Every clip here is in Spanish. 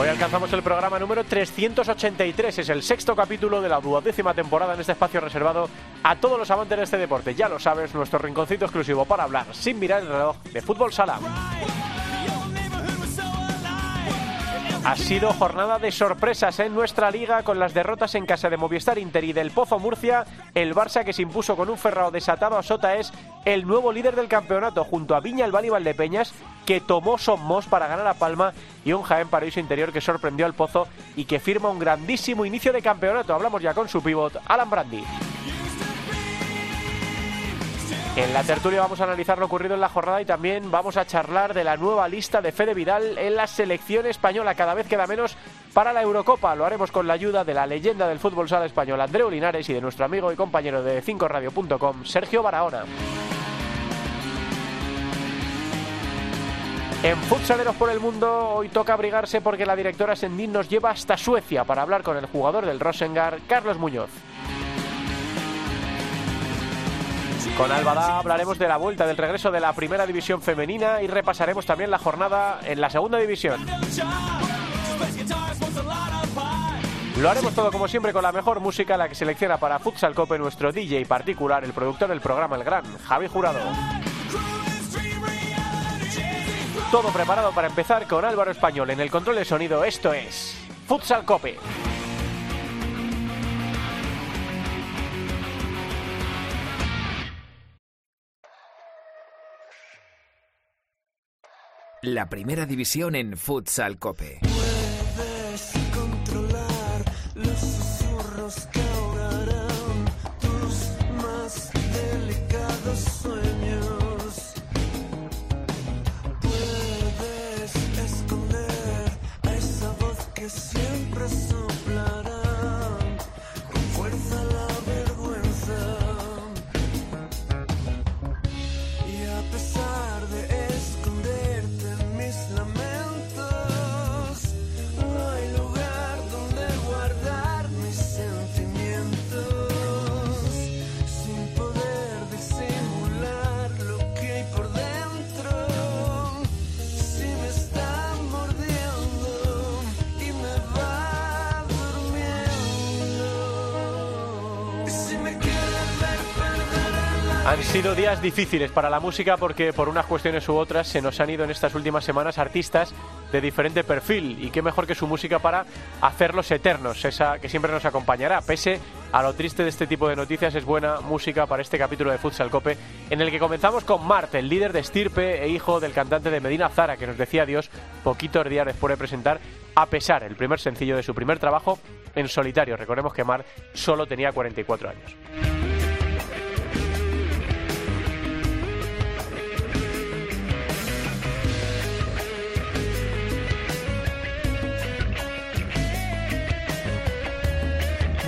Hoy alcanzamos el programa número 383, es el sexto capítulo de la duodécima temporada en este espacio reservado a todos los amantes de este deporte. Ya lo sabes, nuestro rinconcito exclusivo para hablar sin mirar el reloj de fútbol sala. Ha sido jornada de sorpresas en nuestra liga con las derrotas en casa de Movistar Inter y del Pozo Murcia. El Barça que se impuso con un ferrao desatado a Sota es el nuevo líder del campeonato junto a Viña el Val y Valdepeñas que tomó Somos para ganar a Palma y un Jaén Paraíso Interior que sorprendió al Pozo y que firma un grandísimo inicio de campeonato. Hablamos ya con su pivot, Alan Brandi. En la tertulia vamos a analizar lo ocurrido en la jornada y también vamos a charlar de la nueva lista de Fede Vidal en la selección española. Cada vez queda menos para la Eurocopa. Lo haremos con la ayuda de la leyenda del fútbol sala español, Andreu Linares, y de nuestro amigo y compañero de 5radio.com, Sergio Barahona. En Futsaleros por el Mundo hoy toca abrigarse porque la directora Sendín nos lleva hasta Suecia para hablar con el jugador del Rosengar, Carlos Muñoz. Con Albada hablaremos de la vuelta del regreso de la primera división femenina y repasaremos también la jornada en la segunda división. Lo haremos todo como siempre con la mejor música, la que selecciona para Futsal Cope nuestro DJ particular, el productor del programa El Gran, Javi Jurado. Todo preparado para empezar con Álvaro Español en el control de sonido. Esto es Futsal Cope. La primera división en Futsal Cope. Han sido días difíciles para la música porque por unas cuestiones u otras se nos han ido en estas últimas semanas artistas de diferente perfil y qué mejor que su música para hacerlos eternos, esa que siempre nos acompañará. Pese a lo triste de este tipo de noticias, es buena música para este capítulo de Futsal Cope en el que comenzamos con Mart, el líder de Estirpe e hijo del cantante de Medina Zara, que nos decía adiós poquitos días después de presentar A pesar, el primer sencillo de su primer trabajo en solitario. Recordemos que Mart solo tenía 44 años.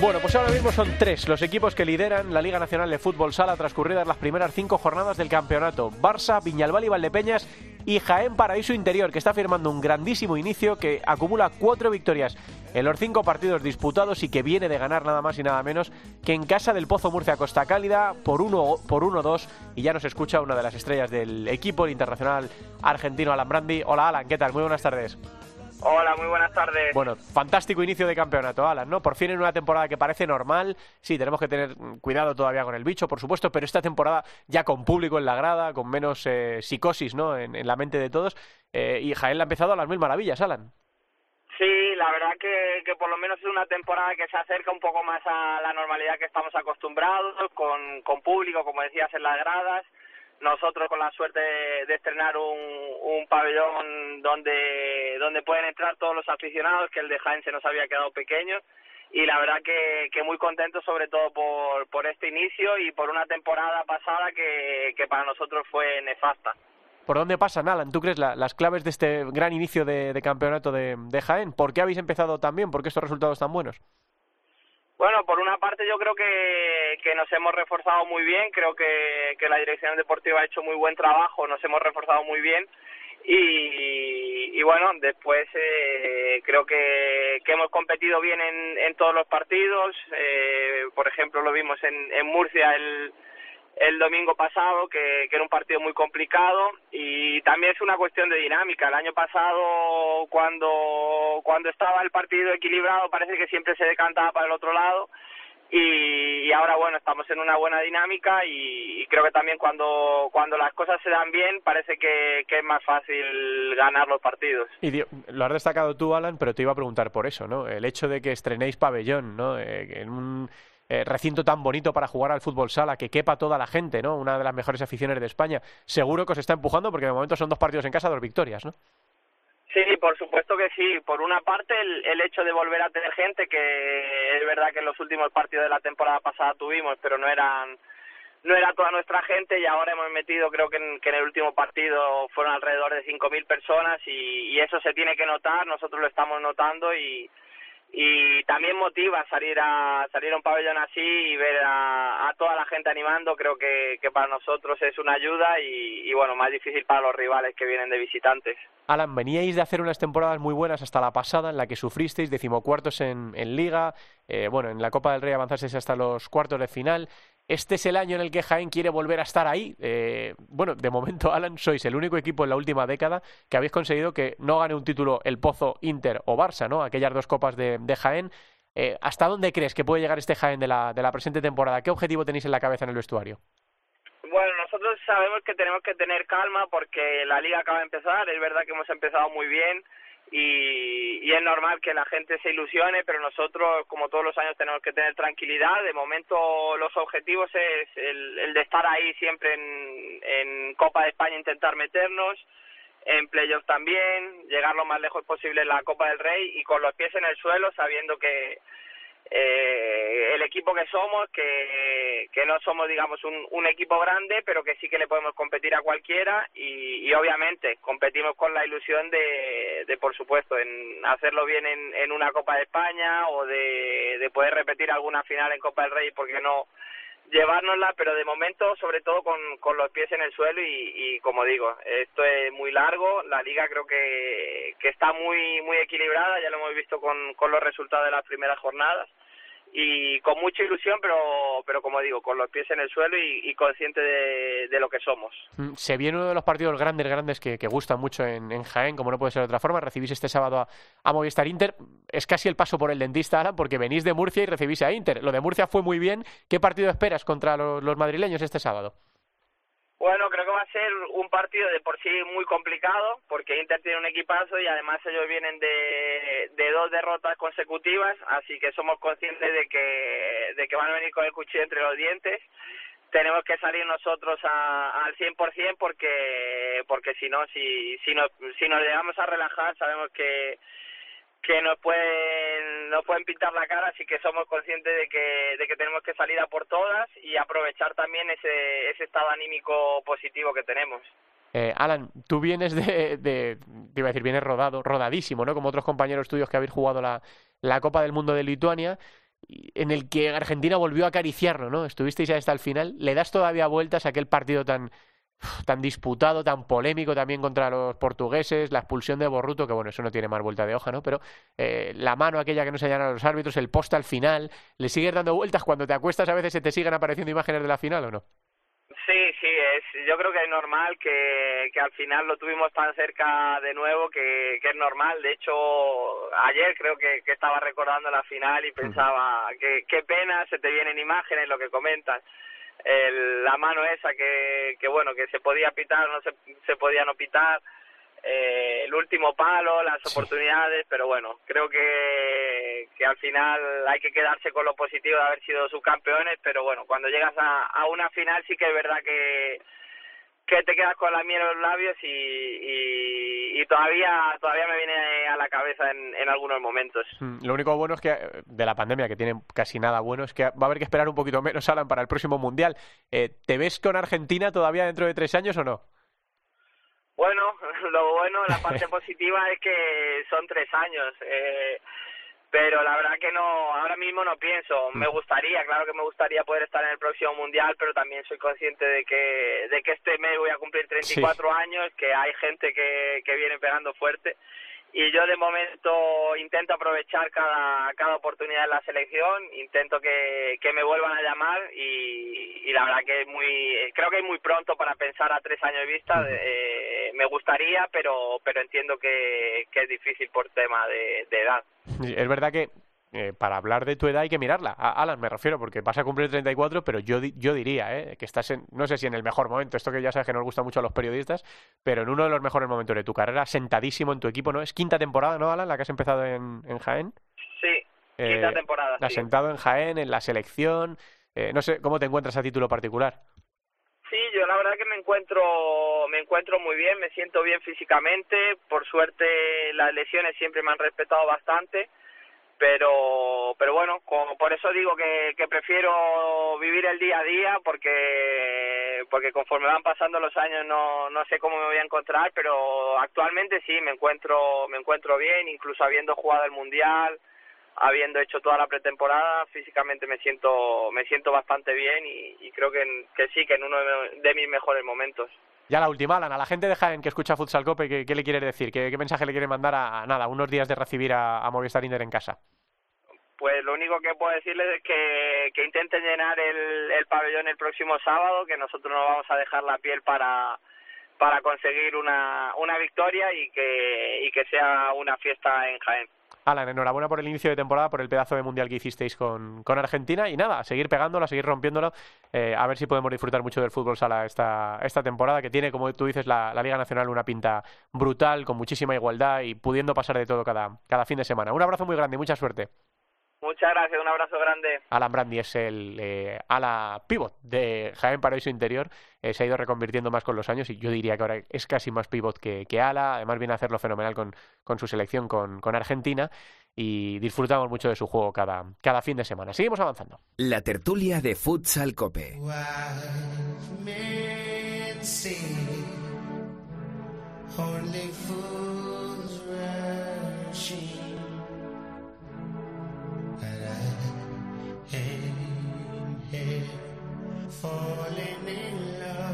Bueno, pues ahora mismo son tres los equipos que lideran la Liga Nacional de Fútbol Sala transcurridas las primeras cinco jornadas del campeonato. Barça, Viñalbal y Valdepeñas y Jaén Paraíso Interior, que está firmando un grandísimo inicio que acumula cuatro victorias en los cinco partidos disputados y que viene de ganar nada más y nada menos que en casa del Pozo Murcia Costa Cálida por 1 por 1-2 y ya nos escucha una de las estrellas del equipo, el internacional argentino Alan Brandi. Hola Alan, ¿qué tal? Muy buenas tardes. Hola, muy buenas tardes. Bueno, fantástico inicio de campeonato, Alan, ¿no? Por fin en una temporada que parece normal. Sí, tenemos que tener cuidado todavía con el bicho, por supuesto, pero esta temporada ya con público en la grada, con menos eh, psicosis, ¿no? En, en la mente de todos. Eh, y Jaén la ha empezado a las mil maravillas, Alan. Sí, la verdad que, que por lo menos es una temporada que se acerca un poco más a la normalidad que estamos acostumbrados, con, con público, como decías, en las gradas. Nosotros con la suerte de, de estrenar un, un pabellón donde, donde pueden entrar todos los aficionados, que el de Jaén se nos había quedado pequeño. Y la verdad que, que muy contentos sobre todo por, por este inicio y por una temporada pasada que, que para nosotros fue nefasta. ¿Por dónde pasan, Alan? ¿Tú crees la- las claves de este gran inicio de, de campeonato de, de Jaén? ¿Por qué habéis empezado tan bien? ¿Por qué estos resultados tan buenos? Bueno, por una parte yo creo que, que nos hemos reforzado muy bien, creo que, la dirección deportiva ha hecho muy buen trabajo, nos hemos reforzado muy bien y, y bueno, después eh, creo que, hemos competido bien en, en todos los partidos, eh, por ejemplo lo vimos en, en Murcia el, el domingo pasado, que, que era un partido muy complicado y también es una cuestión de dinámica. El año pasado, cuando, cuando estaba el partido equilibrado, parece que siempre se decantaba para el otro lado y, ahora, bueno, estamos en una buena dinámica y, creo que también cuando, cuando las cosas se dan bien, parece que, es más fácil ganar los partidos. Y lo has destacado tú, Alan, pero te iba a preguntar por eso, ¿no? El hecho de que estrenéis pabellón, ¿no? Eh, en un eh, recinto tan bonito para jugar al fútbol sala, que quepa toda la gente, ¿no? Una de las mejores aficiones de España. Seguro que os está empujando porque de momento son dos partidos en casa, dos victorias, ¿no? Sí, por supuesto que sí. Por una parte, el, el hecho de volver a tener gente, que es verdad que en los últimos partidos de la temporada pasada tuvimos, pero no eran no era toda nuestra gente y ahora hemos metido, creo que en, que en el último partido fueron alrededor de 5.000 personas y, y eso se tiene que notar, nosotros lo estamos notando y, y también motiva salir a salir a un pabellón así y ver a, a toda la gente animando creo que, para nosotros es una ayuda y, bueno más difícil para los rivales que vienen de visitantes Alan, veníais de hacer unas temporadas muy buenas hasta la pasada, en la que sufristeis decimocuartos en, en Liga, eh, bueno, en la Copa del Rey avanzasteis hasta los cuartos de final. Este es el año en el que Jaén quiere volver a estar ahí. Eh, bueno, de momento, Alan, sois el único equipo en la última década que habéis conseguido que no gane un título el Pozo, Inter o Barça, ¿no? Aquellas dos copas de, de Jaén. Eh, ¿Hasta dónde crees que puede llegar este Jaén de la, de la presente temporada? ¿Qué objetivo tenéis en la cabeza en el vestuario? Bueno, nosotros sabemos que tenemos que tener calma porque la liga acaba de empezar, es verdad que hemos empezado muy bien y, y es normal que la gente se ilusione, pero nosotros, como todos los años, tenemos que tener tranquilidad. De momento los objetivos es el, el de estar ahí siempre en, en Copa de España, intentar meternos, en playoffs también, llegar lo más lejos posible en la Copa del Rey y con los pies en el suelo, sabiendo que eh, el equipo que somos, que, que no somos, digamos, un, un equipo grande, pero que sí que le podemos competir a cualquiera y, y obviamente competimos con la ilusión de, de, por supuesto, en hacerlo bien en, en una Copa de España o de, de poder repetir alguna final en Copa del Rey, porque no llevárnosla, pero de momento sobre todo con, con los pies en el suelo y, y como digo, esto es muy largo, la liga creo que, que está muy muy equilibrada, ya lo hemos visto con, con los resultados de las primeras jornadas y con mucha ilusión, pero pero como digo, con los pies en el suelo y, consciente de, de lo que somos. Mm, Se viene uno de los partidos grandes, grandes que, que gustan mucho en, en Jaén, como no puede ser de otra forma. Recibís este sábado a, a Movistar Inter. Es casi el paso por el dentista, Alan, porque venís de Murcia y recibís a Inter. Lo de Murcia fue muy bien. ¿Qué partido esperas contra los, los madrileños este sábado? Bueno, creo que va a ser un partido de por sí muy complicado, porque Inter tiene un equipazo y además ellos vienen de, de dos derrotas consecutivas, así que somos conscientes de que, de que van a venir con el cuchillo entre los dientes. Tenemos que salir nosotros a, al 100% porque, porque si no, si, si, nos, si nos llegamos a relajar, sabemos que, que nos pueden nos pueden pintar la cara así que somos conscientes de que de que tenemos que salir a por todas y aprovechar también ese ese estado anímico positivo que tenemos Eh, Alan, tú vienes de, de, te iba a decir, vienes rodado, rodadísimo, ¿no? Como otros compañeros tuyos que habéis jugado la, la Copa del Mundo de Lituania, en el que Argentina volvió a acariciarlo, ¿no? Estuvisteis hasta el final. ¿Le das todavía vueltas a aquel partido tan, tan disputado, tan polémico también contra los portugueses, la expulsión de Borruto, que bueno, eso no tiene más vuelta de hoja, ¿no? Pero eh, la mano aquella que no se a los árbitros, el poste al final, ¿le sigues dando vueltas cuando te acuestas a veces se te siguen apareciendo imágenes de la final o no? sí sí es yo creo que es normal que que al final lo tuvimos tan cerca de nuevo que que es normal de hecho ayer creo que que estaba recordando la final y pensaba que qué pena se te vienen imágenes lo que comentas el, la mano esa que, que bueno que se podía pitar no se, se podía no pitar eh, el último palo las Sí. oportunidades pero bueno creo que que al final hay que quedarse con lo positivo de haber sido subcampeones pero bueno cuando llegas a, a una final sí que es verdad que que te quedas con la miel en los labios y, y, y todavía todavía me viene a la cabeza en, en algunos momentos Mm, Lo único bueno es que eh, de la pandemia, que tiene casi nada bueno, es que va a haber que esperar un poquito menos, Alan, para el próximo Mundial. Eh, ¿Te ves con Argentina todavía dentro de tres años o no? Bueno, lo bueno, la parte positiva es que son tres años. Eh, pero la verdad que no, ahora mismo no pienso. Me gustaría, claro que me gustaría poder estar en el próximo mundial, pero también soy consciente de que, de que este mes voy a cumplir 34 años, que hay gente que, que viene pegando fuerte y yo de momento intento aprovechar cada, cada oportunidad en la selección, intento que, que me vuelvan a llamar y, y la verdad que es muy, creo que es muy pronto para pensar a tres años de vista, eh, me gustaría, pero, pero entiendo que, que es difícil por tema de, de edad. Es verdad que eh, para hablar de tu edad hay que mirarla. A Alan me refiero, porque vas a cumplir 34, pero yo, di- yo diría eh, que estás en, no sé si en el mejor momento, esto que ya sabes que nos gusta mucho a los periodistas, pero en uno de los mejores momentos de tu carrera, sentadísimo en tu equipo, ¿no? Es quinta temporada, ¿no, Alan? La que has empezado en, en Jaén. Sí, quinta Eh, temporada. sí. Asentado en Jaén, en la selección. eh, no sé, ¿cómo te encuentras a título particular? Sí, yo la verdad que me encuentro me encuentro muy bien, me siento bien físicamente, por suerte las lesiones siempre me han respetado bastante, pero pero bueno, por eso digo que, prefiero vivir el día a día porque porque conforme van pasando los años no no sé cómo me voy a encontrar, pero actualmente sí me encuentro me encuentro bien, incluso habiendo jugado el mundial, habiendo hecho toda la pretemporada, físicamente me siento me siento bastante bien y, y creo que, que sí, que en uno de mis mejores momentos. Ya la última, Alan, a la gente de Jaén que escucha Futsal Cope, ¿qué, qué le quieres decir? ¿Qué, qué mensaje le quieres mandar a, nada, unos días de recibir a, a Movistar Inter en casa? Pues lo único que puedo decirles es que, que intenten llenar el, el pabellón el próximo sábado, que nosotros no vamos a dejar la piel para para conseguir una, una victoria y que, y que sea una fiesta en Jaén. Alan, enhorabuena por el inicio de temporada, por el pedazo de mundial que hicisteis con, con Argentina y nada, seguir pegándolo, a seguir rompiéndolo, eh, a ver si podemos disfrutar mucho del fútbol sala esta, esta temporada, que tiene, como tú dices, la, la Liga Nacional una pinta brutal, con muchísima igualdad y pudiendo pasar de todo cada, cada fin de semana. Un abrazo muy grande y mucha suerte. Muchas gracias, un abrazo grande. Alan Brandi es el eh, ala pivot de Jaén Paraíso Interior. Eh, se ha ido reconvirtiendo más con los años y yo diría que ahora es casi más pivot que, que ala. Además viene a hacerlo fenomenal con, con su selección con, con Argentina y disfrutamos mucho de su juego cada, cada fin de semana. Seguimos avanzando. La tertulia de Futsal Cope. Only fools rushing, I am here falling in love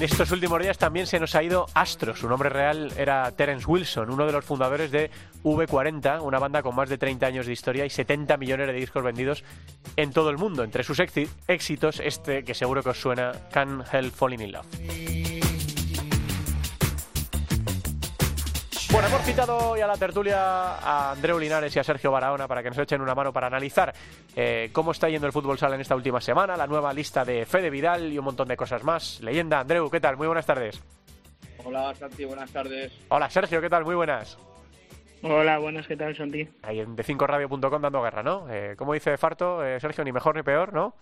En estos últimos días también se nos ha ido Astro. Su nombre real era Terence Wilson, uno de los fundadores de V40, una banda con más de 30 años de historia y 70 millones de discos vendidos en todo el mundo. Entre sus éxi- éxitos, este que seguro que os suena, Can't Help Falling in Love. Hemos citado hoy a la tertulia a Andreu Linares y a Sergio Barahona para que nos echen una mano para analizar eh, cómo está yendo el fútbol sala en esta última semana, la nueva lista de Fede Vidal y un montón de cosas más. Leyenda, Andreu, ¿qué tal? Muy buenas tardes. Hola Santi, buenas tardes. Hola, Sergio, ¿qué tal? Muy buenas. Hola, buenas, ¿qué tal, Santi? Ahí en de5radio.com dando guerra, ¿no? Eh, como dice Farto, eh, Sergio, ni mejor ni peor, ¿no?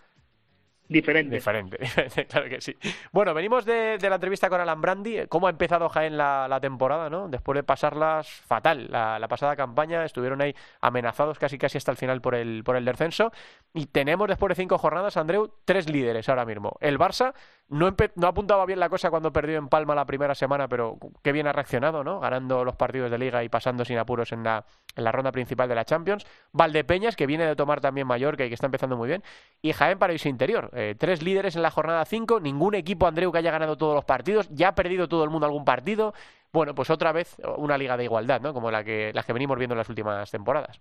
Diferente. Diferente, claro que sí. Bueno, venimos de, de la entrevista con Alan Brandi. ¿Cómo ha empezado Jaén la, la temporada, no? Después de pasarlas fatal la, la pasada campaña, estuvieron ahí amenazados casi casi hasta el final por el, por el descenso. Y tenemos después de cinco jornadas, Andreu, tres líderes ahora mismo. El Barça no, no apuntaba bien la cosa cuando perdió en Palma la primera semana, pero qué bien ha reaccionado, ¿no? Ganando los partidos de Liga y pasando sin apuros en la, en la ronda principal de la Champions. Valdepeñas, que viene de tomar también Mallorca y que está empezando muy bien. Y Jaén Paraíso Interior. Eh, tres líderes en la jornada 5. Ningún equipo, Andreu, que haya ganado todos los partidos. Ya ha perdido todo el mundo algún partido. Bueno, pues otra vez una liga de igualdad, ¿no? Como la que, las que venimos viendo en las últimas temporadas.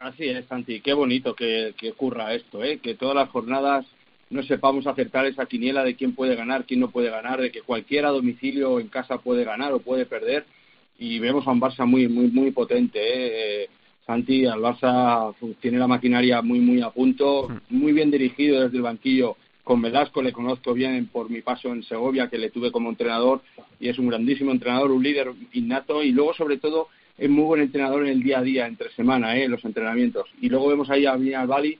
Así es, Santi, qué bonito que, que ocurra esto, ¿eh? que todas las jornadas no sepamos acertar esa quiniela de quién puede ganar, quién no puede ganar, de que cualquiera a domicilio o en casa puede ganar o puede perder. Y vemos a un Barça muy, muy, muy potente. ¿eh? Eh, Santi, al Barça tiene la maquinaria muy, muy a punto, muy bien dirigido desde el banquillo. Con Velasco le conozco bien por mi paso en Segovia, que le tuve como entrenador, y es un grandísimo entrenador, un líder innato, y luego, sobre todo, es muy buen entrenador en el día a día, entre semana, ¿eh? los entrenamientos. Y luego vemos ahí a Viñal Bali,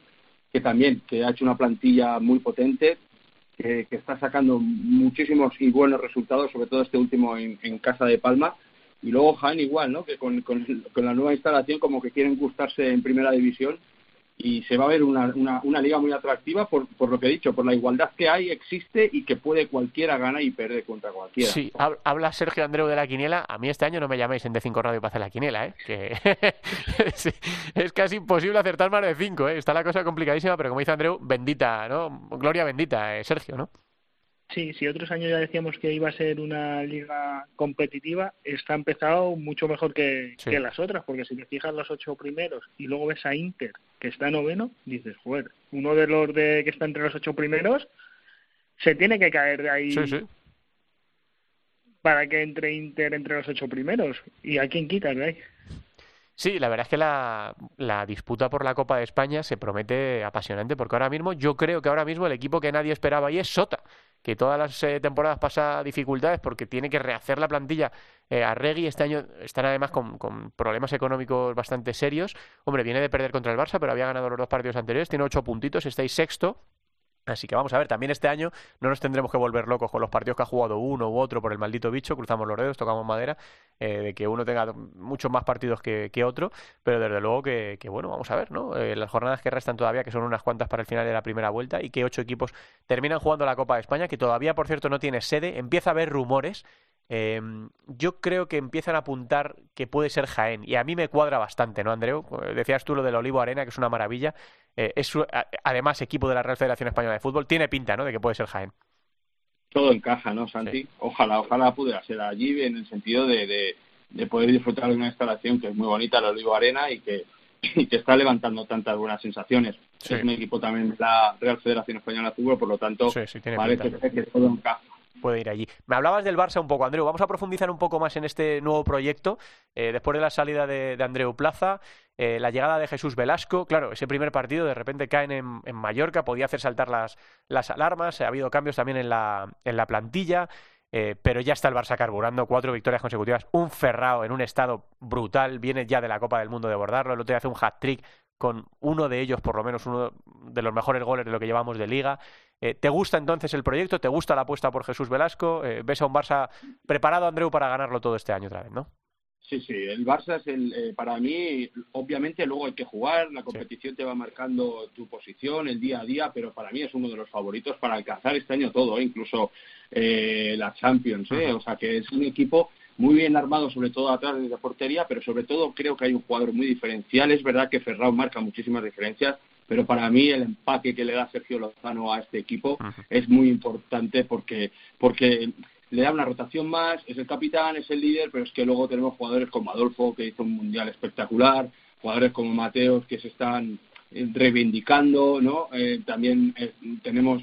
que también que ha hecho una plantilla muy potente, que, está sacando muchísimos y buenos resultados, sobre todo este último en, en Casa de Palma. Y luego Jaén igual, ¿no? Que con, con, con la nueva instalación como que quieren gustarse en primera división y se va a ver una, una, una liga muy atractiva por, por lo que he dicho, por la igualdad que hay, existe y que puede cualquiera ganar y perder contra cualquiera. Sí, hab- habla Sergio Andreu de la quiniela. A mí este año no me llaméis en D5 Radio para hacer la quiniela, ¿eh? Que sí, es casi imposible acertar más de 5, ¿eh? Está la cosa complicadísima, pero como dice Andreu, bendita, ¿no? Gloria bendita, eh, Sergio, ¿no? Sí, si otros años ya decíamos que iba a ser una liga competitiva, está empezado mucho mejor que, Sí. que las otras, porque si te fijas los ocho primeros y luego ves a Inter, que está noveno, dices, joder, uno de los de que está entre los ocho primeros se tiene que caer de ahí Sí, sí. para que entre Inter entre los ocho primeros. ¿Y a quién quitas de ahí? Sí, la verdad es que la, la disputa por la Copa de España se promete apasionante porque ahora mismo yo creo que ahora mismo el equipo que nadie esperaba ahí es Sota, que todas las eh, temporadas pasa dificultades porque tiene que rehacer la plantilla eh, a Regui. Este año están además con, con problemas económicos bastante serios. Hombre, viene de perder contra el Barça, pero había ganado los dos partidos anteriores, tiene ocho puntitos, estáis sexto. Así que vamos a ver, también este año no nos tendremos que volver locos con los partidos que ha jugado uno u otro por el maldito bicho, cruzamos los dedos, tocamos madera, eh, de que uno tenga muchos más partidos que, que otro, pero desde luego que, bueno, vamos a ver, ¿no? Eh, las jornadas que restan todavía, que son unas cuantas para el final de la primera vuelta, y que ocho equipos terminan jugando la Copa de España, que todavía, por cierto, no tiene sede, empieza a haber rumores. eh, yo creo que empiezan a apuntar que puede ser Jaén, y a mí me cuadra bastante, ¿no, Andreu? Eh, Decías tú lo del Olivo Arena, que es una maravilla. Eh, es su- a- además equipo de la Real Federación Española de Fútbol, tiene pinta, ¿no? De que puede ser Jaén. todo encaja, ¿no, Santi? Sí. Ojalá, ojalá pudiera ser allí en el sentido de, de, de poder disfrutar de una instalación que es muy bonita, el Olivo Arena, y que, y que está levantando tantas buenas sensaciones. Sí. Es un equipo también de la Real Federación Española de Fútbol, por lo tanto, Sí, tiene parece pinta. ser que todo encaja. Puede ir allí. Me hablabas del Barça un poco, Andreu. Vamos a profundizar un poco más en este nuevo proyecto. Eh, después de la salida de, Andreu Plaza, eh, la llegada de Jesús Velasco. Claro, ese primer partido de repente caen en, en Mallorca, podía hacer saltar las, las alarmas. Ha habido cambios también en la, en la plantilla. eh, pero ya está el Barça carburando, cuatro victorias consecutivas, un Ferrao en un estado brutal, viene ya de la Copa del Mundo de bordarlo, el otro día hace un hat-trick con uno de ellos, por lo menos uno de los mejores goles de lo que llevamos de liga. Eh, ¿Te gusta entonces el proyecto? ¿Te gusta la apuesta por Jesús Velasco? Eh, ¿Ves a un Barça preparado, Andreu, para ganarlo todo este año otra vez, no? Sí, sí, el Barça es el, eh, para mí, obviamente luego hay que jugar, la competición te va marcando tu posición, el día a día, pero para mí es uno de los favoritos para alcanzar este año todo, ¿eh? incluso eh, la Champions, ¿eh? O sea que es un equipo muy bien armado, sobre todo atrás de la portería, pero sobre todo creo que hay un jugador muy diferencial, es verdad que Ferrao marca muchísimas diferencias, pero para mí el empaque que le da Sergio Lozano a este equipo es muy importante porque porque le da una rotación más, es el capitán, es el líder, pero es que luego tenemos jugadores como Adolfo, que hizo un mundial espectacular, jugadores como Mateos, que se están reivindicando, ¿no? Eh, también eh, tenemos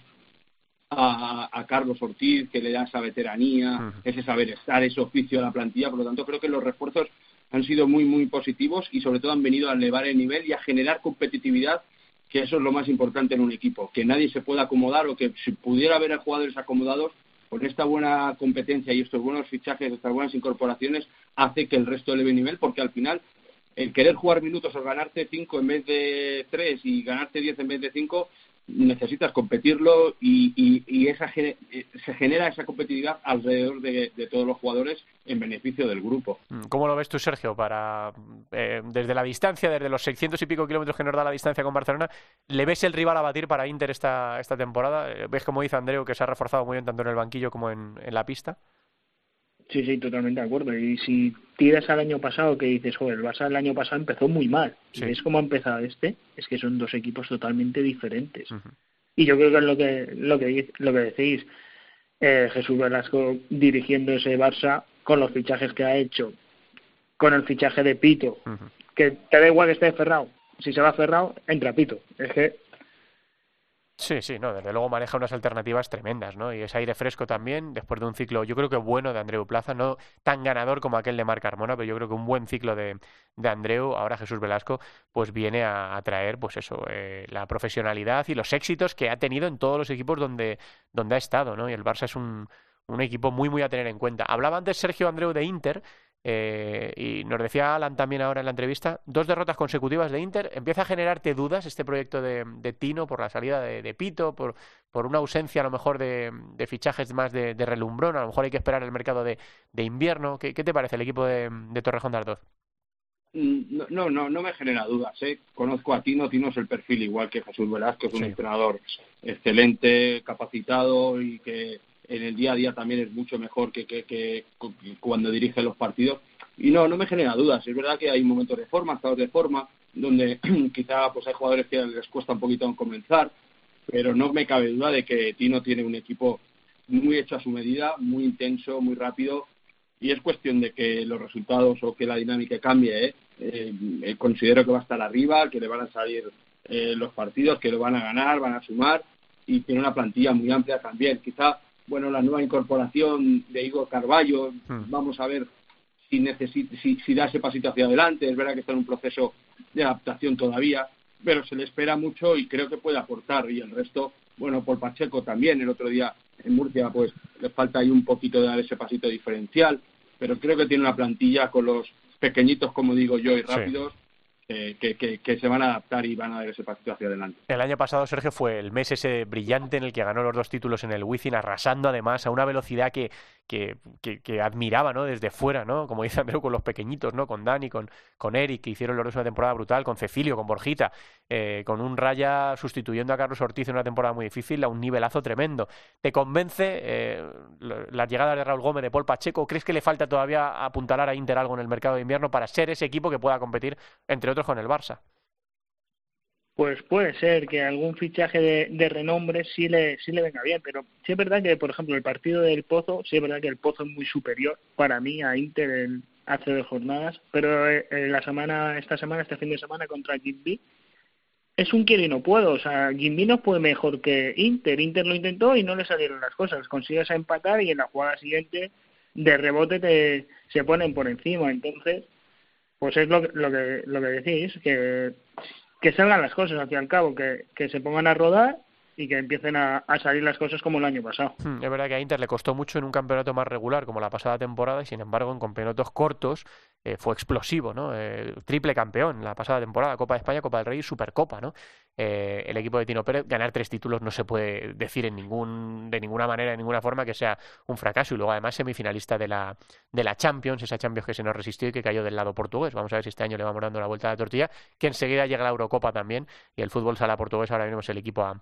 a, a Carlos Ortiz, que le da esa veteranía, ese saber estar, ese oficio a la plantilla, por lo tanto creo que los refuerzos han sido muy, muy positivos y sobre todo han venido a elevar el nivel y a generar competitividad que eso es lo más importante en un equipo, que nadie se pueda acomodar o que si pudiera haber jugadores acomodados, con esta buena competencia y estos buenos fichajes, estas buenas incorporaciones, hace que el resto eleve nivel, porque al final el querer jugar minutos o ganarte 5 en vez de 3 y ganarte 10 en vez de 5, necesitas competirlo y, y, y esa, eh, se genera esa competitividad alrededor de, de todos los jugadores en beneficio del grupo. Mm, ¿Cómo lo ves tú, Sergio? Para eh, desde la distancia, desde los 600 y pico kilómetros que nos da la distancia con Barcelona, ¿le ves el rival a batir para Inter esta, esta temporada? Eh, ¿Ves, como dice Andreu, que se ha reforzado muy bien tanto en el banquillo como en, en la pista? Sí, sí, totalmente de acuerdo. Y si tiras al año pasado, que dices, joder, el Barça el año pasado empezó muy mal. Sí. Ves cómo ha empezado este, es que son dos equipos totalmente diferentes. Y yo creo que es lo que, lo que, lo que decís. Eh, Jesús Velasco dirigiendo ese Barça con los fichajes que ha hecho, con el fichaje de Pito, que te da igual que esté Ferrao. Si se va Ferrao, entra Pito. Es que Sí, sí, no, desde luego maneja unas alternativas tremendas, ¿no? Y ese aire fresco también, después de un ciclo, yo creo que bueno de Andreu Plaza, no tan ganador como aquel de Marc Carmona, pero yo creo que un buen ciclo de, de Andreu, ahora Jesús Velasco, pues viene a, a traer, pues eso, eh, la profesionalidad y los éxitos que ha tenido en todos los equipos donde, donde ha estado, ¿no? Y el Barça es un, un equipo muy, muy a tener en cuenta. Hablaba antes Sergio Andreu de Inter, Eh, y nos decía Alan también ahora en la entrevista, dos derrotas consecutivas de Inter. ¿Empieza a generarte dudas este proyecto de, de Tino por la salida de, de Pito, por, por, una ausencia a lo mejor de, de fichajes más de, relumbrón? A lo mejor hay que esperar el mercado de, invierno. ¿Qué, ¿Qué, te parece el equipo de, Torrejón de Ardoz? Mm, no, no, no me genera dudas. ¿eh? Conozco a Tino, Tino es el perfil igual que Jesús Velasco, es un sí. entrenador excelente, capacitado y que en el día a día también es mucho mejor que, que, cuando dirige los partidos. Y no, no me genera dudas. Es verdad que hay momentos de forma, estados de forma, donde quizá pues hay jugadores que les cuesta un poquito comenzar, pero no me cabe duda de que Tino tiene un equipo muy hecho a su medida, muy intenso, muy rápido, y es cuestión de que los resultados o que la dinámica cambie. ¿eh? Eh, considero que va a estar arriba, que le van a salir eh, los partidos, que lo van a ganar, van a sumar, y tiene una plantilla muy amplia también. Quizá bueno, la nueva incorporación de Igor Carballo, mm. vamos a ver si, necesita, si, si da ese pasito hacia adelante, es verdad que está en un proceso de adaptación todavía, pero se le espera mucho y creo que puede aportar. Y el resto, bueno, por Pacheco también, el otro día en Murcia pues le falta ahí un poquito de dar ese pasito diferencial, pero creo que tiene una plantilla con los pequeñitos, como digo yo, y rápidos, sí que, que, que, se van a adaptar y van a dar ese pasito hacia adelante. El año pasado, Sergio, fue el mes ese brillante en el que ganó los dos títulos en el Wizzing, arrasando además a una velocidad que, que, que, admiraba ¿no? desde fuera, ¿no? como dice Andreu, con los pequeñitos, ¿no? con Dani, con, con Eric, que hicieron los dos una temporada brutal, con Cecilio, con Borjita, eh, con un Raya sustituyendo a Carlos Ortiz en una temporada muy difícil, a un nivelazo tremendo. ¿Te convence eh, la llegada de Raúl Gómez, de Paul Pacheco? ¿Crees que le falta todavía apuntalar a Inter algo en el mercado de invierno para ser ese equipo que pueda competir, entre otros, con el Barça? Pues puede ser que algún fichaje de, renombre sí le, sí le venga bien, pero sí es verdad que, por ejemplo, el partido del Pozo, sí es verdad que el Pozo es muy superior para mí a Inter en hace dos jornadas, pero en eh, la semana, esta semana, este fin de semana contra Gimby, es un quiero y no puedo, o sea, Gimby no fue mejor que Inter, Inter lo intentó y no le salieron las cosas, consigues empatar y en la jugada siguiente de rebote te, se ponen por encima, entonces pues es lo, lo que lo que decís que que salgan las cosas al fin y al cabo, que, que se pongan a rodar y que empiecen a, a, salir las cosas como el año pasado. Hmm, es verdad que a Inter le costó mucho en un campeonato más regular como la pasada temporada y sin embargo en campeonatos cortos eh, fue explosivo, ¿no? Eh, triple campeón la pasada temporada, Copa de España, Copa del Rey y Supercopa, ¿no? Eh, el equipo de Tino Pérez ganar tres títulos no se puede decir en ningún de ninguna manera, de ninguna forma que sea un fracaso y luego además semifinalista de la de la Champions, esa Champions que se nos resistió y que cayó del lado portugués. Vamos a ver si este año le vamos dando la vuelta a la tortilla, que enseguida llega la Eurocopa también y el fútbol sala portugués ahora mismo el equipo a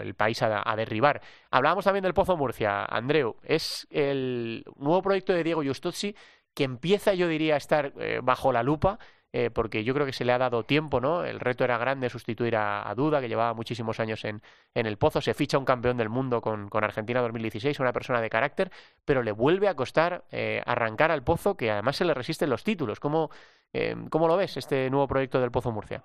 el país a, a, derribar. Hablábamos también del Pozo Murcia, Andreu. Es el nuevo proyecto de Diego Justozzi que empieza, yo diría, a estar eh, bajo la lupa. Eh, porque yo creo que se le ha dado tiempo, ¿no? El reto era grande sustituir a, a Duda, que llevaba muchísimos años en, en, el pozo. Se ficha un campeón del mundo con, con, Argentina 2016, una persona de carácter, pero le vuelve a costar eh, arrancar al pozo, que además se le resisten los títulos. ¿Cómo, eh, ¿Cómo lo ves, este nuevo proyecto del Pozo Murcia?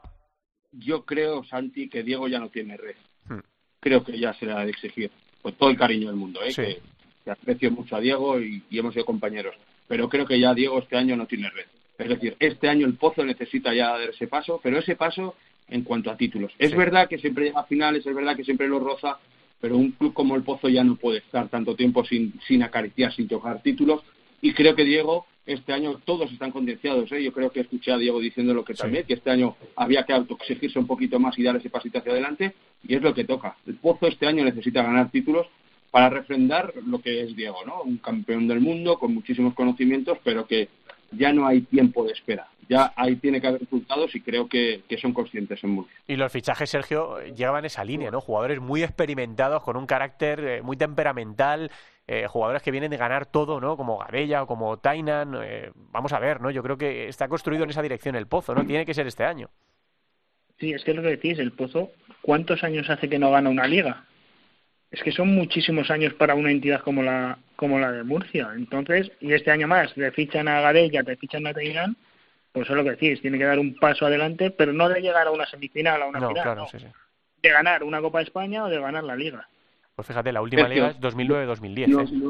Yo creo, Santi, que Diego ya no tiene red. Hmm. Creo que ya se le ha de exigir. Pues todo el cariño del mundo, ¿eh? Sí. Que, que, aprecio mucho a Diego y, y hemos sido compañeros pero creo que ya Diego este año no tiene red. Es decir, este año el Pozo necesita ya dar ese paso, pero ese paso en cuanto a títulos. Es sí. verdad que siempre llega a finales, es verdad que siempre lo roza, pero un club como el Pozo ya no puede estar tanto tiempo sin, sin acariciar, sin tocar títulos. Y creo que Diego, este año todos están concienciados. ¿eh? Yo creo que escuché a Diego diciendo lo que también, sí. que este año había que autoexigirse un poquito más y dar ese pasito hacia adelante. Y es lo que toca. El Pozo este año necesita ganar títulos para refrendar lo que es Diego, ¿no? Un campeón del mundo con muchísimos conocimientos, pero que ya no hay tiempo de espera. Ya ahí tiene que haber resultados y creo que, que son conscientes en Murcia. Y los fichajes, Sergio, llevan esa línea, ¿no? Jugadores muy experimentados, con un carácter eh, muy temperamental, eh, jugadores que vienen de ganar todo, ¿no? Como Gabella o como Tainan. Eh, vamos a ver, ¿no? Yo creo que está construido en esa dirección el Pozo, ¿no? Tiene que ser este año. Sí, es que es lo que decís, el Pozo, ¿cuántos años hace que no gana una liga? es que son muchísimos años para una entidad como la como la de Murcia. Entonces, y este año más, te fichan a Gadella, te fichan a Teirán, pues es lo que decís, tiene que dar un paso adelante, pero no de llegar a una semifinal, a una no, final, claro, no. Sí, sí. de ganar una Copa de España o de ganar la Liga. Pues fíjate, la última Sergio, liga es 2009-2010.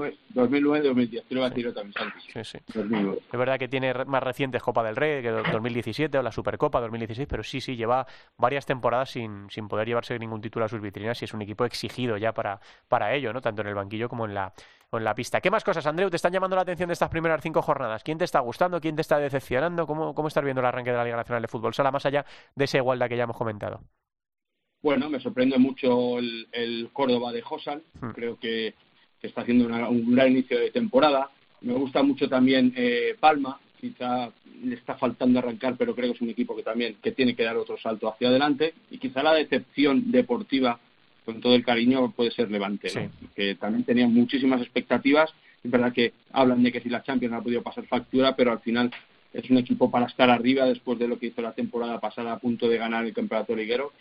¿eh? 2009-2010, te lo iba a decir yo también. Sí, sí. 2009. Es verdad que tiene más recientes Copa del Rey, que do- 2017 o la Supercopa 2016, pero sí, sí, lleva varias temporadas sin, sin poder llevarse ningún título a sus vitrinas y es un equipo exigido ya para, para ello, ¿no? Tanto en el banquillo como en la, en la pista. ¿Qué más cosas, Andreu, te están llamando la atención de estas primeras cinco jornadas? ¿Quién te está gustando? ¿Quién te está decepcionando? ¿Cómo, cómo estás viendo el arranque de la Liga Nacional de Fútbol Sala, más allá de esa igualdad que ya hemos comentado? Bueno, me sorprende mucho el, el Córdoba de Josan. Hmm. Creo que, que está haciendo una- un gran inicio de temporada. Me gusta mucho también eh, Palma. Quizá le está faltando arrancar, pero creo que es un equipo que también que tiene que dar otro salto hacia adelante. Y quizá la decepción deportiva, con todo el cariño, puede ser Levante, ¿no? Sí. que también tenía muchísimas expectativas. Es verdad que hablan de que si la Champions no ha podido pasar factura, pero al final es un equipo para estar arriba después de lo que hizo la temporada pasada a punto de ganar el campeonato liguero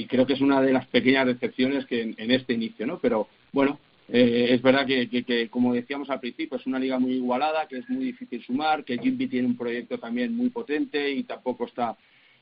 y creo que es una de las pequeñas decepciones que en, en este inicio, ¿no? Pero bueno, eh, es verdad que, que- que, como decíamos al principio, es una liga muy igualada, que es muy difícil sumar, que Jimby tiene un proyecto también muy potente y tampoco está,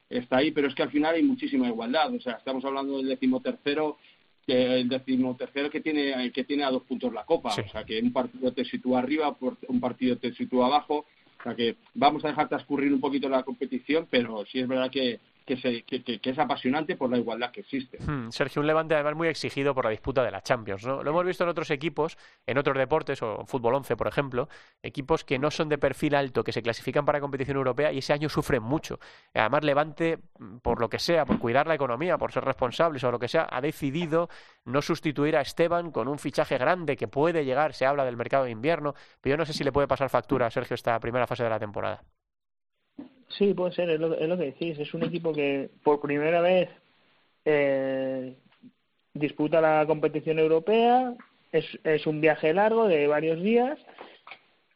está ahí, pero es que al final hay muchísima igualdad. O sea, estamos hablando del decimotercero, que el decimotercero que tiene, que tiene a dos puntos la copa. Sí. O sea, que un partido te sitúa arriba, un partido te sitúa abajo. O sea, que vamos a dejar transcurrir un poquito la competición, pero sí es verdad que, que, se- es apasionante por la igualdad que existe. Hmm, Sergio, un Levante además muy exigido por la disputa de la Champions, ¿no? Lo hemos visto en otros equipos, en otros deportes, o en fútbol 11, por ejemplo, equipos que no son de perfil alto, que se clasifican para competición europea y ese año sufren mucho. Además, Levante, por lo que sea, por cuidar la economía, por ser responsables o lo que sea, ha decidido no sustituir a Esteban con un fichaje grande que puede llegar, se habla del mercado de invierno, pero yo no sé si le puede pasar factura a Sergio esta primera fase de la temporada. Sí, puede ser, es lo, es lo que decís. Es un equipo que por primera vez eh, disputa la competición europea, es, es un viaje largo de varios días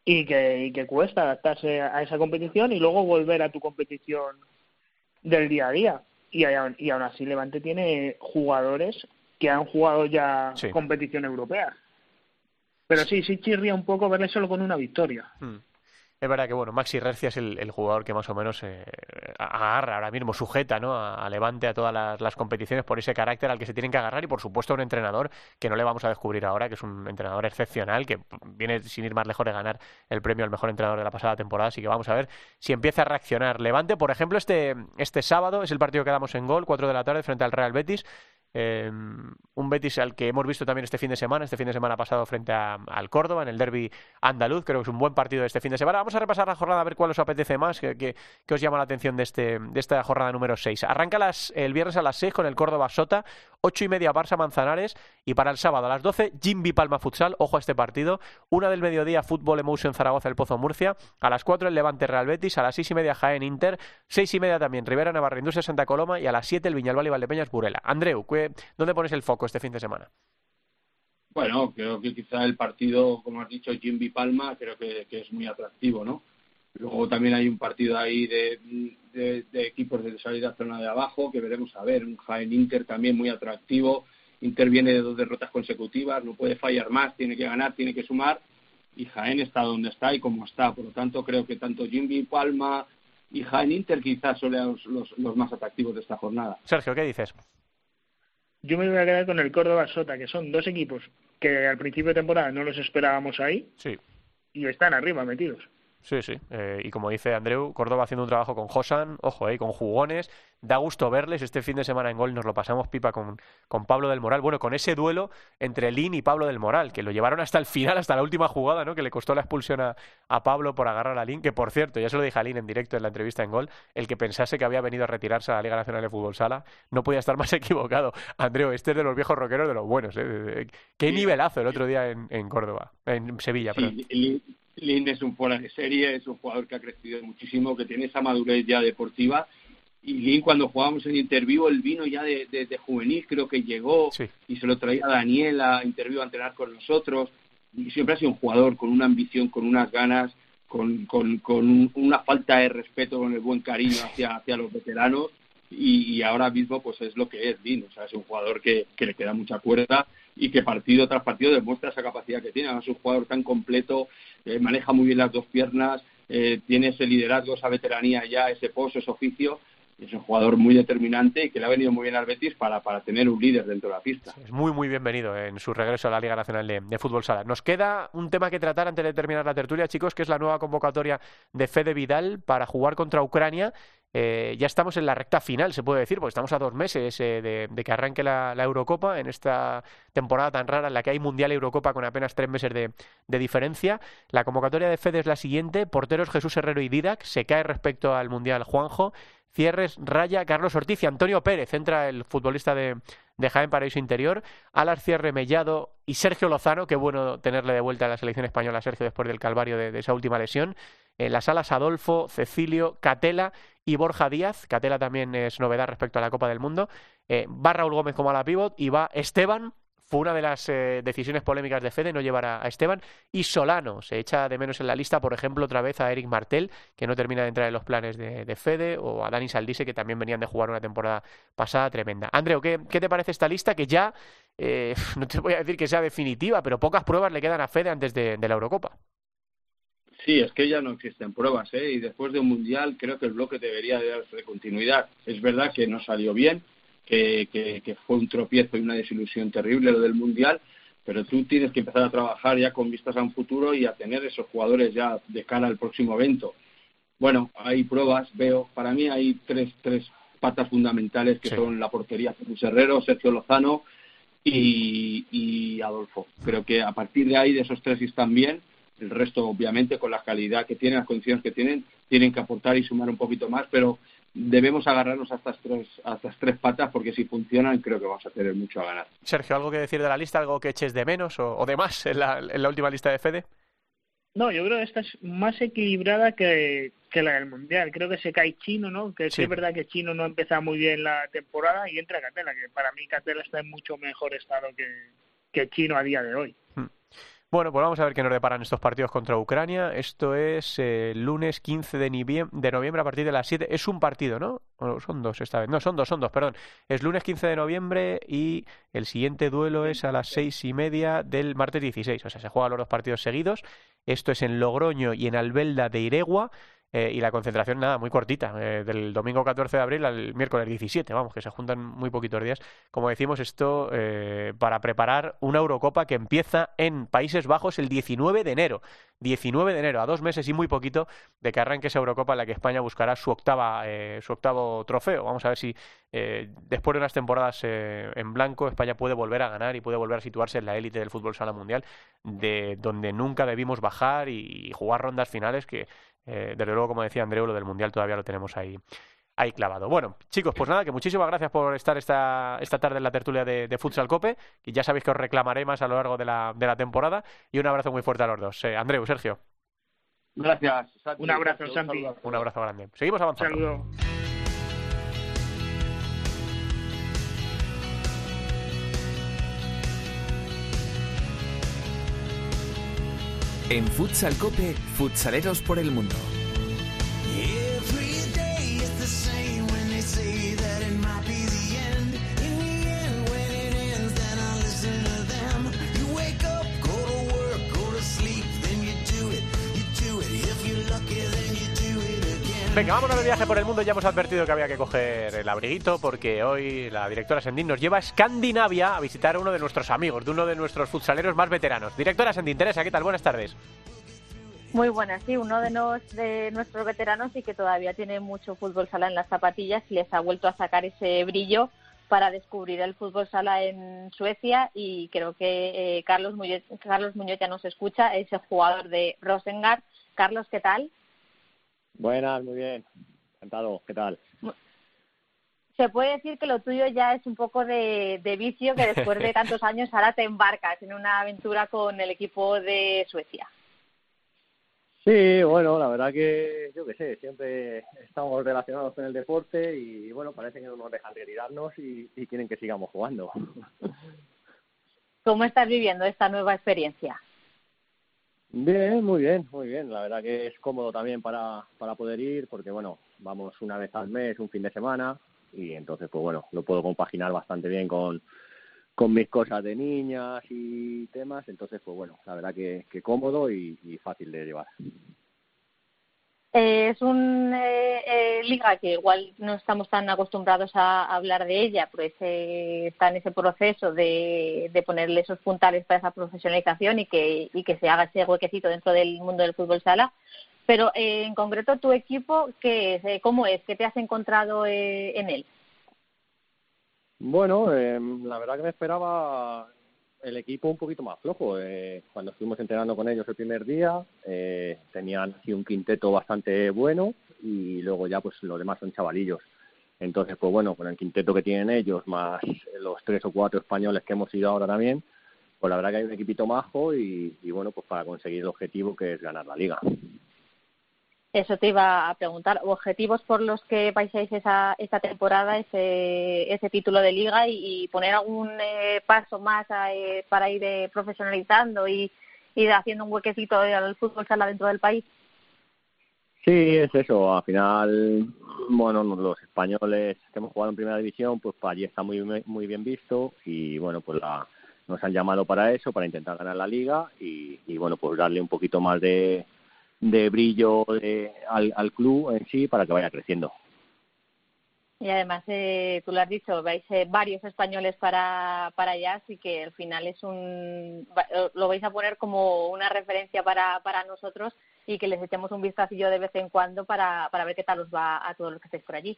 y que, y que cuesta adaptarse a esa competición y luego volver a tu competición del día a día. Y, y aún así Levante tiene jugadores que han jugado ya Sí. competición europea. Pero sí, sí chirría un poco verle solo con una victoria. Hmm. Es verdad que bueno, Maxi Recia es el, jugador que más o menos eh, agarra ahora mismo, sujeta ¿no? a, Levante a todas las, las competiciones por ese carácter al que se tienen que agarrar y por supuesto un entrenador que no le vamos a descubrir ahora, que es un entrenador excepcional, que viene sin ir más lejos de ganar el premio al mejor entrenador de la pasada temporada, así que vamos a ver si empieza a reaccionar. Levante, por ejemplo, este, este sábado es el partido que damos en gol, 4 de la tarde frente al Real Betis. Eh, un Betis al que hemos visto también este fin de semana, este fin de semana pasado frente a- al Córdoba en el derby andaluz. Creo que es un buen partido este fin de semana. Vamos a repasar la jornada a ver cuál os apetece más, que os llama la atención de, este, de esta jornada número 6. Arranca las, el viernes a las 6 con el Córdoba Sota, 8 y media Barça Manzanares y para el sábado a las 12 Jimby Palma Futsal, ojo a este partido, una del mediodía Fútbol Emotion Zaragoza el Pozo Murcia, a las 4 el Levante Real Betis, a las 6 y media Jaén Inter, 6 y media también Rivera Navarra Industria Santa Coloma y a las 7 el Viñalbal y Valdepeñas Burela. Andreu, ¿qué- ¿dónde pones el foco este fin de semana? Bueno, creo que quizá el partido, como has dicho, Jimby Palma, creo que, es muy atractivo, ¿no? Luego también hay un partido ahí de, de equipos de salida zona de abajo que veremos a ver. Un Jaén Inter también muy atractivo. Inter viene de dos derrotas consecutivas, no puede fallar más, tiene que ganar, tiene que sumar. Y Jaén está donde está y como está. Por lo tanto, creo que tanto Jimby Palma y Jaén Inter quizás son los, los, los más atractivos de esta jornada. Sergio, ¿qué dices? Yo me voy a quedar con el Córdoba Sota, que son dos equipos que al principio de temporada no los esperábamos ahí Sí, y están arriba metidos. Sí, sí. Eh, y como dice Andreu, Córdoba haciendo un trabajo con Josan, ojo, eh, con jugones. Da gusto verles. Este fin de semana en gol nos lo pasamos pipa con, con Pablo del Moral. Bueno, con ese duelo entre Lin y Pablo del Moral, que lo llevaron hasta el final, hasta la última jugada, ¿no? Que le costó la expulsión a, a Pablo por agarrar a Lin. Que por cierto, ya se lo dije a Lin en directo en la entrevista en gol, el que pensase que había venido a retirarse a la Liga Nacional de Fútbol Sala no podía estar más equivocado. Andreu, este es de los viejos rockeros de los buenos, ¿eh? Qué Sí. nivelazo el otro día en, en Córdoba, en Sevilla. Sí, Lin, Lin es un fuera de serie, es un jugador que ha crecido muchísimo, que tiene esa madurez ya deportiva. Y Lin, cuando jugábamos en Interview, él vino ya de, de- de juvenil, creo que llegó Sí. y se lo traía a Daniel a Interview a entrenar con nosotros. Y siempre ha sido un jugador con una ambición, con unas ganas, con, con, con un- una falta de respeto, con el buen cariño hacia, hacia los veteranos. Y, y ahora mismo pues es lo que es Lin, o sea, es un jugador que, que le queda mucha cuerda y que partido tras partido demuestra esa capacidad que tiene. Es un jugador tan completo, eh, maneja muy bien las dos piernas, eh, tiene ese liderazgo, esa veteranía ya, ese pozo, ese oficio, es un jugador muy determinante y que le ha venido muy bien al Betis para, para tener un líder dentro de la pista. Es muy, muy bienvenido en su regreso a la Liga Nacional de, de, Fútbol Sala. Nos queda un tema que tratar antes de terminar la tertulia, chicos, que es la nueva convocatoria de Fede Vidal para jugar contra Ucrania. Eh, ya estamos en la recta final, se puede decir, porque estamos a dos meses eh, de, que arranque la, Eurocopa en esta temporada tan rara en la que hay Mundial y Eurocopa con apenas tres meses de, diferencia. La convocatoria de Fede es la siguiente: porteros Jesús Herrero y Didac, se cae respecto al Mundial Juanjo. Cierres, Raya, Carlos Ortiz y Antonio Pérez, entra el futbolista de, de Jaén Paraíso Interior, Alas Cierre Mellado y Sergio Lozano, qué bueno tenerle de vuelta a la selección española Sergio después del calvario de esa última lesión. En las alas Adolfo, Cecilio, Catela y Borja Díaz. Catela también es novedad respecto a la Copa del Mundo. Eh, va Raúl Gómez como a la pívot y va Esteban, fue una de las eh, decisiones polémicas de Fede no llevar a, Esteban y Solano se echa de menos en la lista por ejemplo otra vez a Eric Martel que no termina de entrar en los planes de, de Fede o a Dani Saldise que también venían de jugar una temporada pasada tremenda Andreu ¿qué, te parece esta lista que ya eh, no te voy a decir que sea definitiva pero pocas pruebas le quedan a Fede antes de la Eurocopa Sí, es que ya no existen pruebas, ¿eh? Y después de un mundial creo que el bloque debería de darse continuidad. Es verdad que no salió bien, que, que, que, fue un tropiezo y una desilusión terrible lo del Mundial, pero tú tienes que empezar a trabajar ya con vistas a un futuro y a tener esos jugadores ya de cara al próximo evento. Bueno, hay pruebas, veo, para mí hay tres, tres patas fundamentales que sí. son la portería Jesús Herrero, Sergio Lozano y, y Adolfo. Creo que a partir de ahí, de esos tres, están bien, el resto, obviamente, con la calidad que tienen, las condiciones que tienen, tienen que aportar y sumar un poquito más, pero debemos agarrarnos a estas tres, a estas tres patas porque si funcionan creo que vamos a tener mucho a ganar. Sergio, ¿algo que decir de la lista? ¿Algo que eches de menos o, o de más en la, en la, última lista de Fede? No, yo creo que esta es más equilibrada que, que la del Mundial. Creo que se cae Chino, ¿no? Que sí. es verdad que Chino no empezado muy bien la temporada y entra Catela, que para mí Catela está en mucho mejor estado que, que Chino a día de hoy. Hmm. Bueno, pues vamos a ver qué nos deparan estos partidos contra Ucrania. Esto es eh, lunes 15 de, noviembre a partir de las 7. Es un partido, ¿no? Son dos esta vez. No, son dos, son dos, perdón. Es lunes 15 de noviembre y el siguiente duelo es a las seis y media del martes 16. O sea, se juegan los dos partidos seguidos. Esto es en Logroño y en Albelda de Iregua. Eh, y la concentración, nada, muy cortita, eh, del domingo 14 de abril al miércoles 17, vamos, que se juntan muy poquitos días. Como decimos, esto eh, para preparar una Eurocopa que empieza en Países Bajos el 19 de enero. 19 de enero, a dos meses y muy poquito de que arranque esa Eurocopa en la que España buscará su octava eh, su octavo trofeo. Vamos a ver si después de unas temporadas en blanco España puede volver a ganar y puede volver a situarse en la élite del fútbol sala mundial, de donde nunca debimos bajar y jugar rondas finales que eh, desde luego, como decía Andreu, lo del mundial todavía lo tenemos ahí ahí clavado. Bueno, chicos, pues nada, que muchísimas gracias por estar esta, esta tarde en la tertulia de, de Futsal Cope, y ya sabéis que os reclamaré más a lo largo de la, de la temporada, y un abrazo muy fuerte a los dos. Eh, Andreu, Sergio. Gracias. Santi. Un abrazo, Santi. Un abrazo grande. Seguimos avanzando. Saludo. En Futsal Cope, futsaleros por el mundo. Venga, vámonos de viaje por el mundo. Ya hemos advertido que había que coger el abriguito porque hoy la directora Sendín nos lleva a Escandinavia a visitar a uno de nuestros amigos, de uno de nuestros futsaleros más veteranos. Directora Sendín, Teresa, ¿qué tal? Buenas tardes. Muy buenas, sí, uno de, nuestros veteranos y que todavía tiene mucho fútbol sala en las zapatillas y les ha vuelto a sacar ese brillo para descubrir el fútbol sala en Suecia y creo que eh, Carlos, Muñoz, Carlos Muñoz ya nos escucha, es jugador de Rosengard. Carlos, ¿qué tal? Buenas, muy bien. Encantado. ¿Qué tal? Se puede decir que lo tuyo ya es un poco de, de vicio, que después de tantos años ahora te embarcas en una aventura con el equipo de Suecia. Sí, bueno, la verdad que yo qué sé, siempre estamos relacionados con el deporte y bueno, parece que no nos dejan retirarnos y, y quieren que sigamos jugando. ¿Cómo estás viviendo esta nueva experiencia? Bien, muy bien, muy bien. La verdad que es cómodo también para, para poder ir porque, bueno, vamos una vez al mes, un fin de semana y entonces, pues bueno, lo puedo compaginar bastante bien con, con mis cosas de niñas y temas. Entonces, pues bueno, la verdad que, que cómodo y, y fácil de llevar. Eh, es una liga que igual no estamos tan acostumbrados a, hablar de ella, pues eh, está en ese proceso de, ponerle esos puntales para esa profesionalización y que, y que se haga ese huequecito dentro del mundo del fútbol sala. Pero eh, en concreto, tu equipo, ¿qué es? ¿Cómo es? ¿Qué te has encontrado en él? Bueno, la verdad que me esperaba el equipo un poquito más flojo. Eh, cuando estuvimos entrenando con ellos el primer día, eh, tenían así un quinteto bastante bueno y luego ya pues los demás son chavalillos. Entonces, pues bueno, con el quinteto que tienen ellos, más los tres o cuatro españoles que hemos ido ahora también, pues la verdad que hay un equipito majo y, y bueno, pues para conseguir el objetivo que es ganar la liga. Eso te iba a preguntar. ¿Objetivos por los que vayáis esa, esta temporada, ese, ese título de liga y, poner algún eh, paso más eh, para ir eh, profesionalizando y ir haciendo un huequecito al fútbol sala dentro del país? Sí, es eso. Al final, bueno, los españoles que hemos jugado en primera división, pues para allí está muy, muy bien visto y bueno, pues la, nos han llamado para eso, para intentar ganar la liga y, y bueno, pues darle un poquito más de de brillo al, al, club en sí para que vaya creciendo. Y además, eh, tú lo has dicho, vais eh, varios españoles para, para allá, así que al final es un, lo vais a poner como una referencia para, para nosotros y que les echemos un vistacillo de vez en cuando para, para ver qué tal os va a todos los que estéis por allí.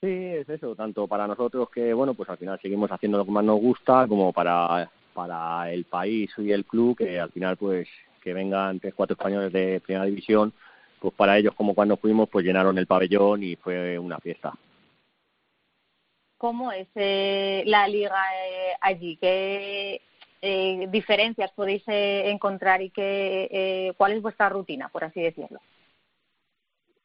Sí, es eso, tanto para nosotros que, bueno, pues al final seguimos haciendo lo que más nos gusta, como para, para el país y el club, que al final, pues que vengan tres, cuatro españoles de primera división, pues para ellos, como cuando fuimos, pues llenaron el pabellón y fue una fiesta. ¿Cómo es eh, la liga eh, allí? ¿Qué eh, diferencias podéis encontrar y qué, cuál es vuestra rutina, por así decirlo?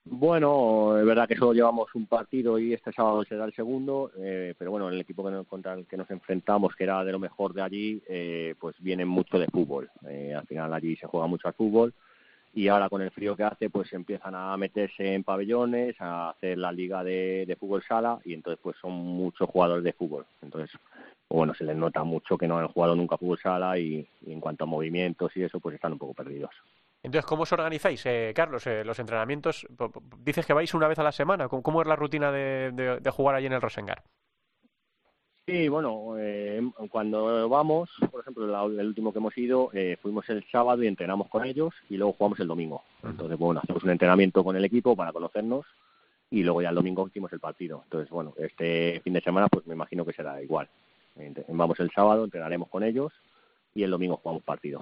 Bueno, es verdad que solo llevamos un partido y este sábado será el segundo, eh, pero bueno, el equipo que nos, contra el que nos enfrentamos, que era de lo mejor de allí, eh, pues viene mucho de fútbol. Eh, al final allí se juega mucho al fútbol y ahora con el frío que hace, pues empiezan a meterse en pabellones, a hacer la liga de, de fútbol sala y entonces pues son muchos jugadores de fútbol. Entonces, bueno, se les nota mucho que no han jugado nunca fútbol sala y en cuanto a movimientos y eso, pues están un poco perdidos. Entonces, ¿cómo os organizáis, eh, Carlos, eh, los entrenamientos? Dices que vais una vez a la semana. ¿Cómo, es la rutina de, jugar allí en el Rosengar? Sí, bueno, eh, cuando vamos, por ejemplo, el, último que hemos ido, fuimos el sábado y entrenamos con ellos y luego jugamos el domingo. Entonces, bueno, hacemos un entrenamiento con el equipo para conocernos y luego ya el domingo hicimos el partido. Entonces, bueno, este fin de semana pues me imagino que será igual. Vamos el sábado, entrenaremos con ellos y el domingo jugamos partido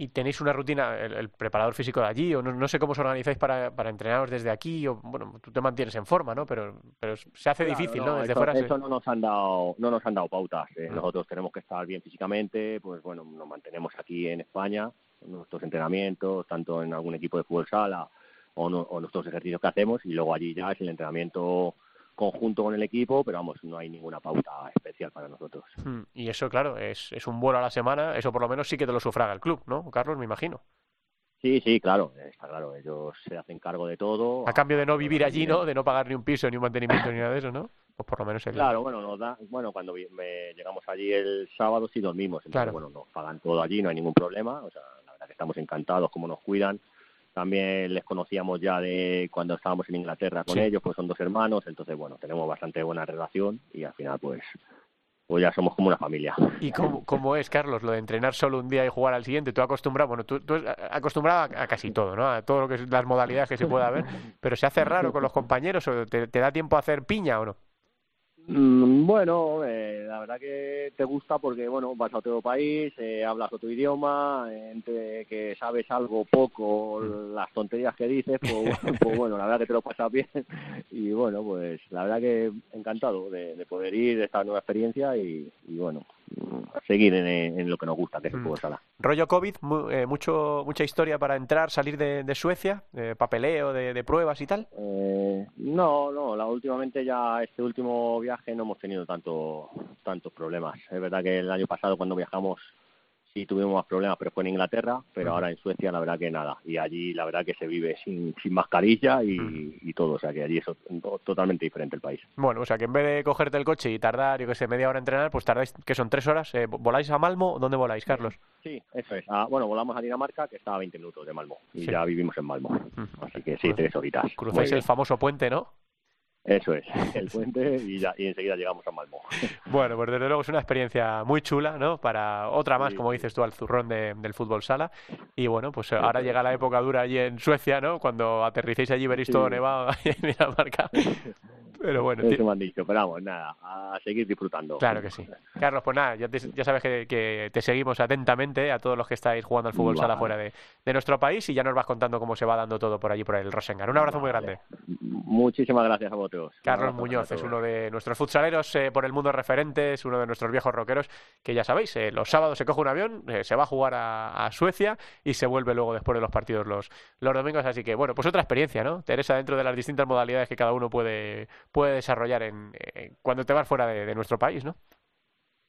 y tenéis una rutina, el, preparador físico de allí, o no, sé cómo os organizáis para, para entrenaros desde aquí, o bueno, tú te mantienes en forma, ¿no? Pero, pero se hace difícil, ¿no? Desde fuera eso no nos han dado, no nos han dado pautas. Eh. Nosotros tenemos que estar bien físicamente, pues bueno, nos mantenemos aquí en España, nuestros entrenamientos, tanto en algún equipo de fútbol sala o, o nuestros ejercicios que hacemos, y luego allí ya es el entrenamiento conjunto con el equipo, pero vamos, no hay ninguna pauta especial para nosotros. Hmm, y eso, claro, es, es un vuelo a la semana, eso por lo menos sí que te lo sufraga el club, ¿no, Carlos? Me imagino. Sí, sí, claro, está claro, ellos se hacen cargo de todo. A cambio de no vivir allí, ¿no? De no pagar ni un piso, ni un mantenimiento, ni nada de eso, ¿no? Pues por lo menos el... Claro, bueno, nos da, bueno, cuando llegamos allí el sábado sí dormimos, entonces, bueno, nos pagan todo allí, no hay ningún problema, o sea, la verdad que estamos encantados como nos cuidan, también les conocíamos ya de cuando estábamos en Inglaterra con ellos, pues son dos hermanos, entonces bueno, tenemos bastante buena relación y al final pues pues ya somos como una familia. ¿Y cómo, cómo es, Carlos, lo de entrenar solo un día y jugar al siguiente? Tú acostumbrado, bueno, tú, tú acostumbrado a, casi todo, ¿no? A todo lo que es las modalidades que se pueda ver, pero ¿se hace raro con los compañeros o te, te da tiempo a hacer piña o no? Mm, bueno, eh, la verdad que te gusta porque, bueno, vas a otro país, eh, hablas otro idioma, entre que sabes algo poco, mm. las tonterías que dices, pues, pues, bueno, la verdad que te lo pasas bien y bueno, pues la verdad que encantado de, poder ir, de esta nueva experiencia y, bueno, seguir en, lo que nos gusta, que es el mm. fútbol sala. Rollo COVID, eh, mucho, mucha historia para entrar, salir de, Suecia, de papeleo, de, de, pruebas y tal. no, no, la, últimamente ya este último viaje no hemos tenido tanto, tantos problemas. Es verdad que el año pasado cuando viajamos sí tuvimos más problemas, pero fue en Inglaterra, pero ahora en Suecia la verdad que nada. Y allí la verdad que se vive sin, sin mascarilla y, y todo, o sea que allí es to- totalmente diferente el país. Bueno, o sea que en vez de cogerte el coche y tardar, yo que sé, media hora en entrenar, pues tardáis, que son tres horas. Eh, ¿Voláis a Malmo? ¿Dónde voláis, Carlos? Sí, eso es. Ah, bueno, volamos a Dinamarca, que está a 20 minutos de Malmo, y Sí. ya vivimos en Malmo. Así que sí, tres horitas. Cruzáis el famoso puente, ¿no? Eso es, el puente y, ya, y enseguida llegamos a Malmo. Bueno, pues desde luego es una experiencia muy chula, ¿no? Para otra más, Sí, como dices tú, al zurrón de- del fútbol sala. Y bueno, pues ahora llega la época dura allí en Suecia, ¿no? Cuando aterricéis allí veréis Sí. todo nevado en Dinamarca. Pero bueno, Eso me han dicho, pero vamos, nada, a seguir disfrutando. Claro que sí. Carlos, pues nada, ya, te- ya sabes que, que te seguimos atentamente a todos los que estáis jugando al fútbol sala Vale. fuera de, de nuestro país y ya nos vas contando cómo se va dando todo por allí, por el Rosengar. Un abrazo muy grande. Muchísimas gracias a vosotros. Carlos Muñoz es uno de nuestros futsaleros eh, por el mundo referentes, uno de nuestros viejos rockeros, que ya sabéis, eh, los sábados se coge un avión, eh, se va a jugar a, a Suecia y se vuelve luego después de los partidos los, los domingos. Así que, bueno, pues otra experiencia, ¿no? Teresa, dentro de las distintas modalidades que cada uno puede, puede desarrollar en, eh, cuando te vas fuera de, nuestro país, ¿no?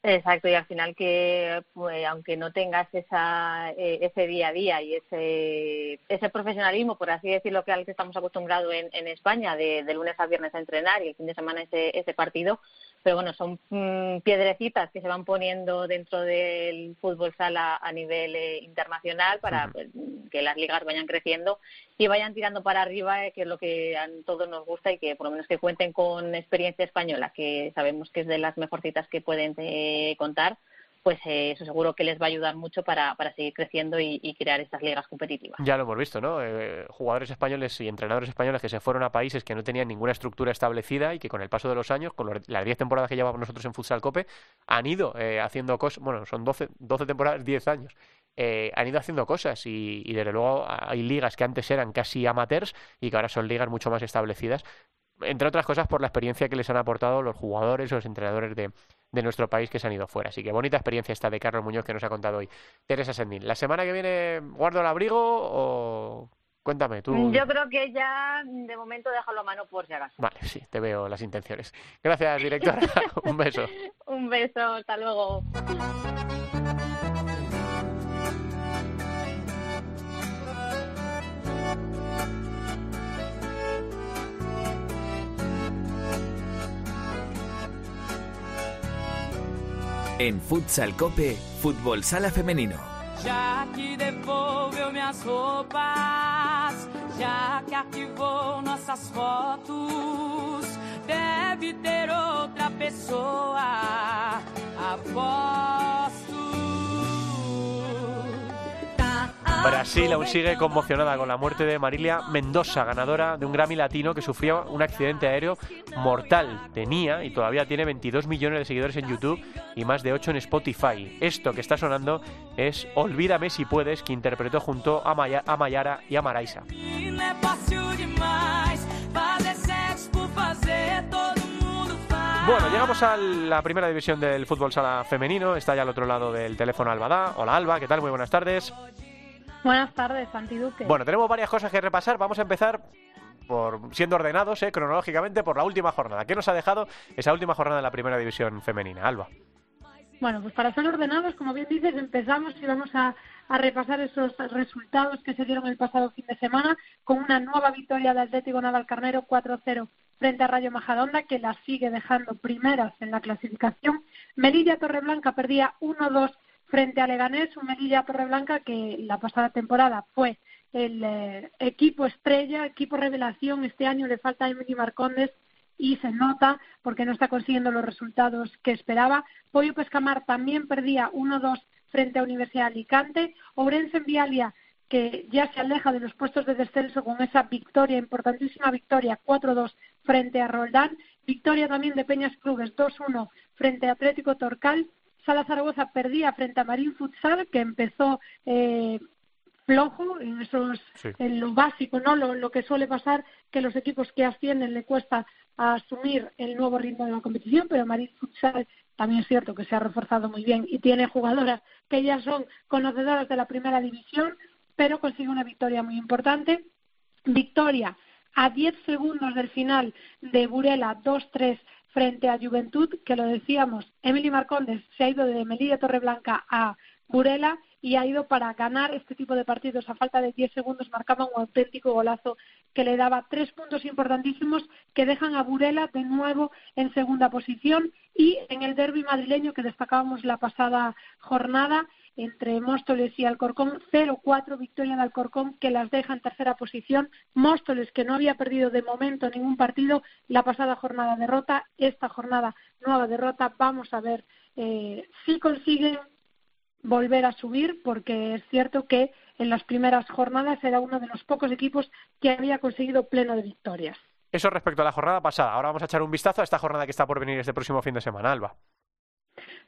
Exacto, y al final que pues, aunque no tengas esa, eh, ese día a día y ese, ese profesionalismo, por así decirlo, que al que estamos acostumbrados en, en España, de, de lunes a viernes a entrenar y el fin de semana ese, ese partido, pero bueno, son mm, piedrecitas que se van poniendo dentro del fútbol sala a nivel eh, internacional para pues, que las ligas vayan creciendo y vayan tirando para arriba, eh, que es lo que a todos nos gusta y que por lo menos que cuenten con experiencia española, que sabemos que es de las mejorcitas que pueden eh, contar, pues eh, eso seguro que les va a ayudar mucho para, para seguir creciendo y, crear estas ligas competitivas. Ya lo hemos visto, ¿no? Eh, jugadores españoles y entrenadores españoles que se fueron a países que no tenían ninguna estructura establecida y que con el paso de los años, con las 10 temporadas que llevamos nosotros en Futsal Cope, han ido eh, haciendo cosas, bueno, son 12, 12 temporadas, 10 años, eh, han ido haciendo cosas y, y desde luego hay ligas que antes eran casi amateurs y que ahora son ligas mucho más establecidas, entre otras cosas por la experiencia que les han aportado los jugadores o los entrenadores de, de nuestro país que se han ido fuera. Así que bonita experiencia esta de Carlos Muñoz que nos ha contado hoy. Teresa Sendín, ¿la semana que viene guardo el abrigo o cuéntame tú? Yo creo que ya de momento déjalo a mano por si acaso. Vale, sí, te veo las intenciones. Gracias, directora. Un beso. Un beso, hasta luego. En Futsal Cope, Fútbol Sala Femenino. Já que devolveu minhas roupas, já que arquivou nossas fotos, deve ter outra pessoa. Aposto. Tá Brasil aún sigue conmocionada con la muerte de Marilia Mendoza, ganadora de un Grammy Latino que sufrió un accidente aéreo mortal. Tenía y todavía tiene 22 millones de seguidores en YouTube y más de 8 en Spotify. Esto que está sonando es Olvídame si puedes, que interpretó junto a, Maya- a Mayara y a Maraisa. Bueno, llegamos a la primera división del fútbol sala femenino. Está ya al otro lado del teléfono Albada. Hola Alba, ¿qué tal? Muy buenas tardes. Buenas tardes, Santi Duque. Bueno, tenemos varias cosas que repasar. Vamos a empezar por siendo ordenados eh, cronológicamente por la última jornada. ¿Qué nos ha dejado esa última jornada de la primera división femenina, Alba? Bueno, pues para ser ordenados, como bien dices, empezamos y vamos a, a repasar esos resultados que se dieron el pasado fin de semana con una nueva victoria de Atlético Navalcarnero 4-0 frente a Rayo Majadahonda, que la sigue dejando primeras en la clasificación. Melilla Torreblanca perdía 1-2 frente a Leganés, un Melilla Torreblanca que la pasada temporada fue el eh, equipo estrella, equipo revelación. Este año le falta a Emily Marcondes y se nota porque no está consiguiendo los resultados que esperaba. Pollo Pescamar también perdía 1-2 frente a Universidad de Alicante. Ourense en Vialia, que ya se aleja de los puestos de descenso con esa victoria, importantísima victoria, 4-2 frente a Roldán. Victoria también de Peñas Clubes, 2-1 frente a Atlético Torcal. Sala Zaragoza perdía frente a Marín Futsal, que empezó eh, flojo en esos Sí. en lo básico, ¿no? Lo, lo que suele pasar que los equipos que ascienden le cuesta asumir el nuevo ritmo de la competición, pero Marín Futsal también es cierto que se ha reforzado muy bien y tiene jugadoras que ya son conocedoras de la primera división, pero consigue una victoria muy importante. Victoria a 10 segundos del final de Burela 2-3 frente a Juventud, que lo decíamos, Emily Marcondes se ha ido de Melilla Torreblanca a Burela y ha ido para ganar este tipo de partidos. A falta de 10 segundos marcaba un auténtico golazo que le daba tres puntos importantísimos que dejan a Burela de nuevo en segunda posición y en el derby madrileño que destacábamos la pasada jornada entre Móstoles y Alcorcón, 0-4 victoria de Alcorcón que las deja en tercera posición. Móstoles que no había perdido de momento ningún partido, la pasada jornada derrota, esta jornada nueva derrota. Vamos a ver eh, si consiguen volver a subir porque es cierto que en las primeras jornadas era uno de los pocos equipos que había conseguido pleno de victorias. Eso respecto a la jornada pasada. Ahora vamos a echar un vistazo a esta jornada que está por venir este próximo fin de semana, Alba.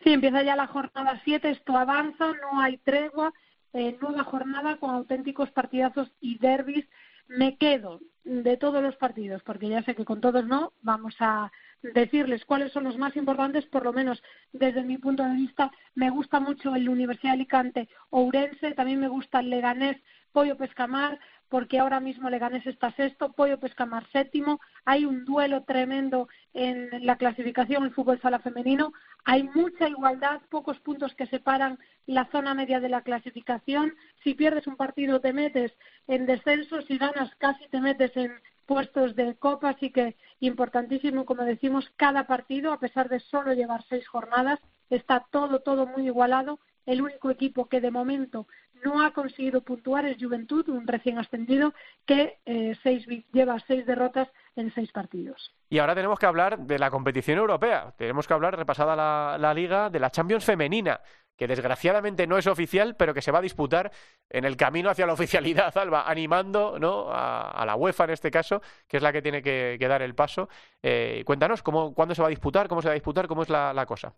Sí, empieza ya la jornada 7, esto avanza, no hay tregua, eh, nueva jornada con auténticos partidazos y derbis. Me quedo de todos los partidos, porque ya sé que con todos no, vamos a decirles cuáles son los más importantes, por lo menos desde mi punto de vista, me gusta mucho el Universidad de Alicante Ourense, también me gusta el Leganés Pollo Pescamar, porque ahora mismo Leganés está sexto, Pollo Pescamar séptimo, hay un duelo tremendo en la clasificación del fútbol sala femenino, hay mucha igualdad, pocos puntos que separan la zona media de la clasificación, si pierdes un partido te metes en descenso, si ganas casi te metes en puestos de copa, así que importantísimo, como decimos, cada partido, a pesar de solo llevar seis jornadas, está todo, todo muy igualado. El único equipo que de momento no ha conseguido puntuar es Juventud, un recién ascendido que eh, seis, lleva seis derrotas en seis partidos. Y ahora tenemos que hablar de la competición europea. Tenemos que hablar, repasada la, la liga, de la Champions femenina que desgraciadamente no es oficial, pero que se va a disputar en el camino hacia la oficialidad, Alba, animando ¿no? a, la UEFA en este caso, que es la que tiene que, dar el paso. Eh, cuéntanos, ¿cómo, ¿cuándo se va a disputar? ¿Cómo se va a disputar? ¿Cómo es la, la cosa?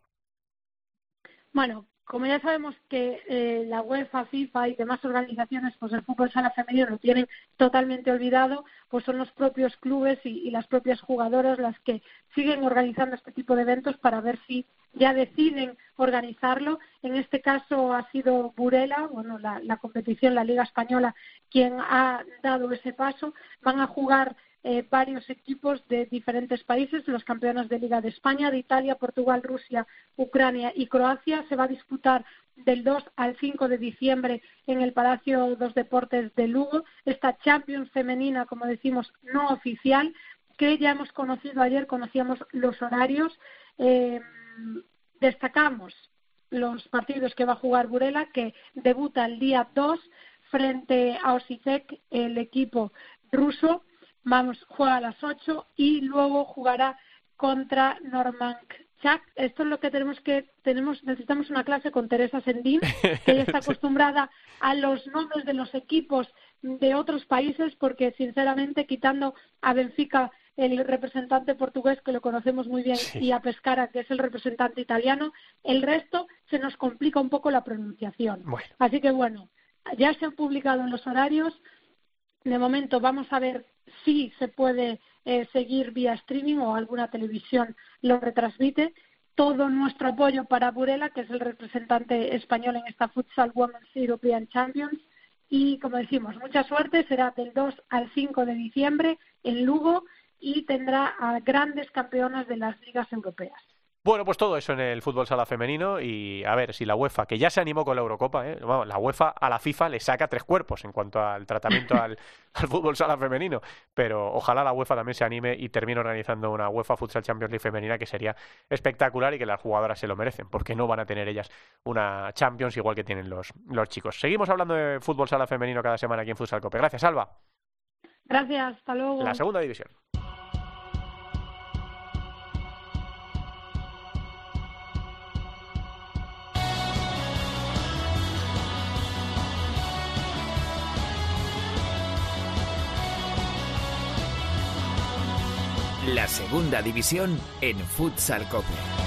Bueno, como ya sabemos que eh, la UEFA, FIFA y demás organizaciones, pues el fútbol sala femenino lo tienen totalmente olvidado, pues son los propios clubes y, las propias jugadoras las que siguen organizando este tipo de eventos para ver si ya deciden organizarlo. En este caso ha sido Burela, bueno, la, la competición, la Liga Española, quien ha dado ese paso. Van a jugar eh, varios equipos de diferentes países, los campeones de Liga de España, de Italia, Portugal, Rusia, Ucrania y Croacia. Se va a disputar del 2 al 5 de diciembre en el Palacio dos Deportes de Lugo. Esta Champions femenina, como decimos, no oficial, que ya hemos conocido ayer, conocíamos los horarios. Eh, destacamos los partidos que va a jugar Burela, que debuta el día 2 frente a Osijek, el equipo ruso vamos, juega a las 8 y luego jugará contra Norman Chak. Esto es lo que tenemos que tenemos necesitamos una clase con Teresa Sendín, que ella está acostumbrada a los nombres de los equipos de otros países porque sinceramente quitando a Benfica el representante portugués que lo conocemos muy bien y a Pescara que es el representante italiano, el resto se nos complica un poco la pronunciación. Así que bueno, ya se han publicado los horarios. De momento vamos a ver sí se puede eh, seguir vía streaming o alguna televisión lo retransmite. Todo nuestro apoyo para Burela, que es el representante español en esta Futsal Women's European Champions. Y como decimos, mucha suerte, será del 2 al 5 de diciembre en Lugo y tendrá a grandes campeonas de las ligas europeas. Bueno, pues todo eso en el fútbol sala femenino y a ver si la UEFA, que ya se animó con la Eurocopa, ¿eh? la UEFA a la FIFA le saca tres cuerpos en cuanto al tratamiento al, fútbol sala femenino, pero ojalá la UEFA también se anime y termine organizando una UEFA Futsal Champions League femenina que sería espectacular y que las jugadoras se lo merecen, porque no van a tener ellas una Champions igual que tienen los, los chicos. Seguimos hablando de fútbol sala femenino cada semana aquí en Futsal Cope. Gracias, Alba. Gracias, hasta luego. La segunda división. La segunda división en Futsal Cope.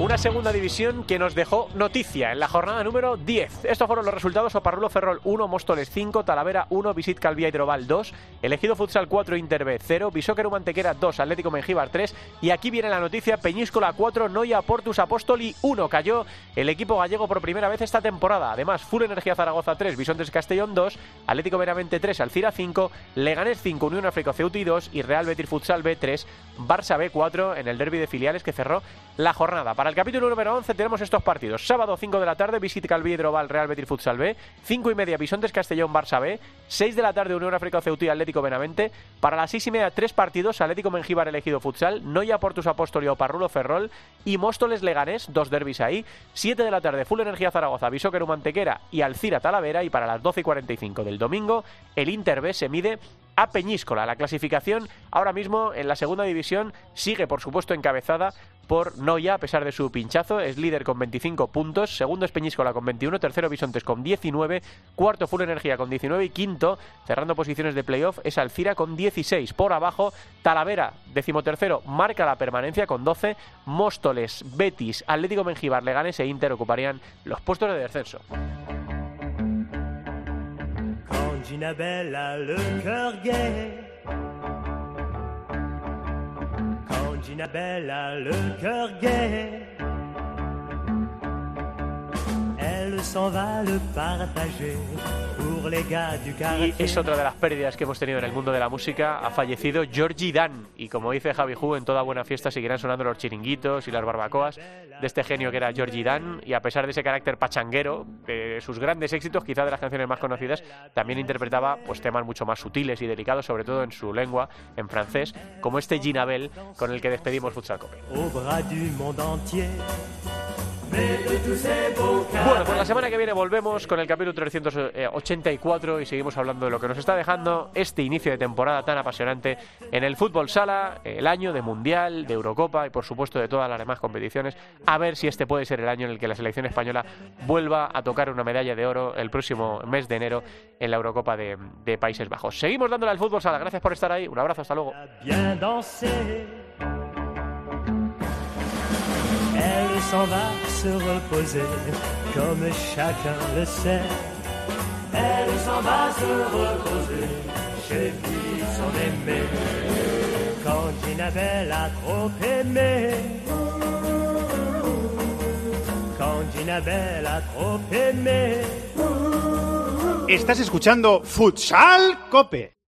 Una segunda división que nos dejó noticia en la jornada número 10. Estos fueron los resultados: Oparrulo Ferrol 1, Móstoles 5, Talavera 1, Visit Calvía Hidroval 2, Elegido Futsal 4, Interbe 0, Bisóquero Mantequera 2, Atlético Mengíbar 3. Y aquí viene la noticia: Peñíscola 4, Noia Portus Apóstoli 1. Cayó el equipo gallego por primera vez esta temporada. Además, Full Energía Zaragoza 3, Bisontes Castellón 2, Atlético Veramente 3, Alcira 5, Leganés 5, Unión África Ceuti 2 y Real Betis Futsal B 3, Barça B 4 en el derby de filiales que cerró la jornada. Para el capítulo número 11 tenemos estos partidos. Sábado 5 de la tarde, Visit Calvi Val Real Betis Futsal B. 5 y media, Bisontes Castellón Barça B. 6 de la tarde, Unión África Ceutí Atlético Benavente. Para las 6 y media, tres partidos. Atlético Mengíbar elegido Futsal. Noya Portus Apóstolio Parrulo Ferrol. Y Móstoles Leganés, dos derbis ahí. 7 de la tarde, Full Energía Zaragoza, Bisóqueru Mantequera y Alcira Talavera. Y para las 12 y 45 del domingo, el Inter B se mide a Peñíscola. La clasificación ahora mismo en la segunda división sigue, por supuesto, encabezada por Noya, a pesar de su pinchazo. Es líder con 25 puntos. Segundo es Peñíscola con 21. Tercero Bisontes con 19. Cuarto Full Energía con 19. Y quinto, cerrando posiciones de playoff, es Alcira con 16. Por abajo, Talavera, decimotercero, marca la permanencia con 12. Móstoles, Betis, Atlético Mengíbar, Leganes e Inter ocuparían los puestos de descenso. Ginabelle a le cœur gai. Quand Ginabelle a le cœur gai. Elle s'en va le partager Y es otra de las pérdidas que hemos tenido en el mundo de la música. Ha fallecido Georgie Dan. Y como dice Javi Hu, en toda buena fiesta seguirán sonando los chiringuitos y las barbacoas de este genio que era Georgie Dan. Y a pesar de ese carácter pachanguero, de sus grandes éxitos, quizá de las canciones más conocidas, también interpretaba pues, temas mucho más sutiles y delicados, sobre todo en su lengua, en francés, como este Ginabel con el que despedimos Futsal Cope. Bueno, pues la semana que viene volvemos con el capítulo 384 y seguimos hablando de lo que nos está dejando este inicio de temporada tan apasionante en el fútbol sala, el año de Mundial, de Eurocopa y por supuesto de todas las demás competiciones. A ver si este puede ser el año en el que la selección española vuelva a tocar una medalla de oro el próximo mes de enero en la Eurocopa de, Países Bajos. Seguimos dándole al fútbol sala. Gracias por estar ahí. Un abrazo. Hasta luego. Elle s'en va se reposer chez lui son aimé. Quand Ginabelle a trop aimé. Quand Ginabelle a trop aimé. Estás escuchando Futsal Cope.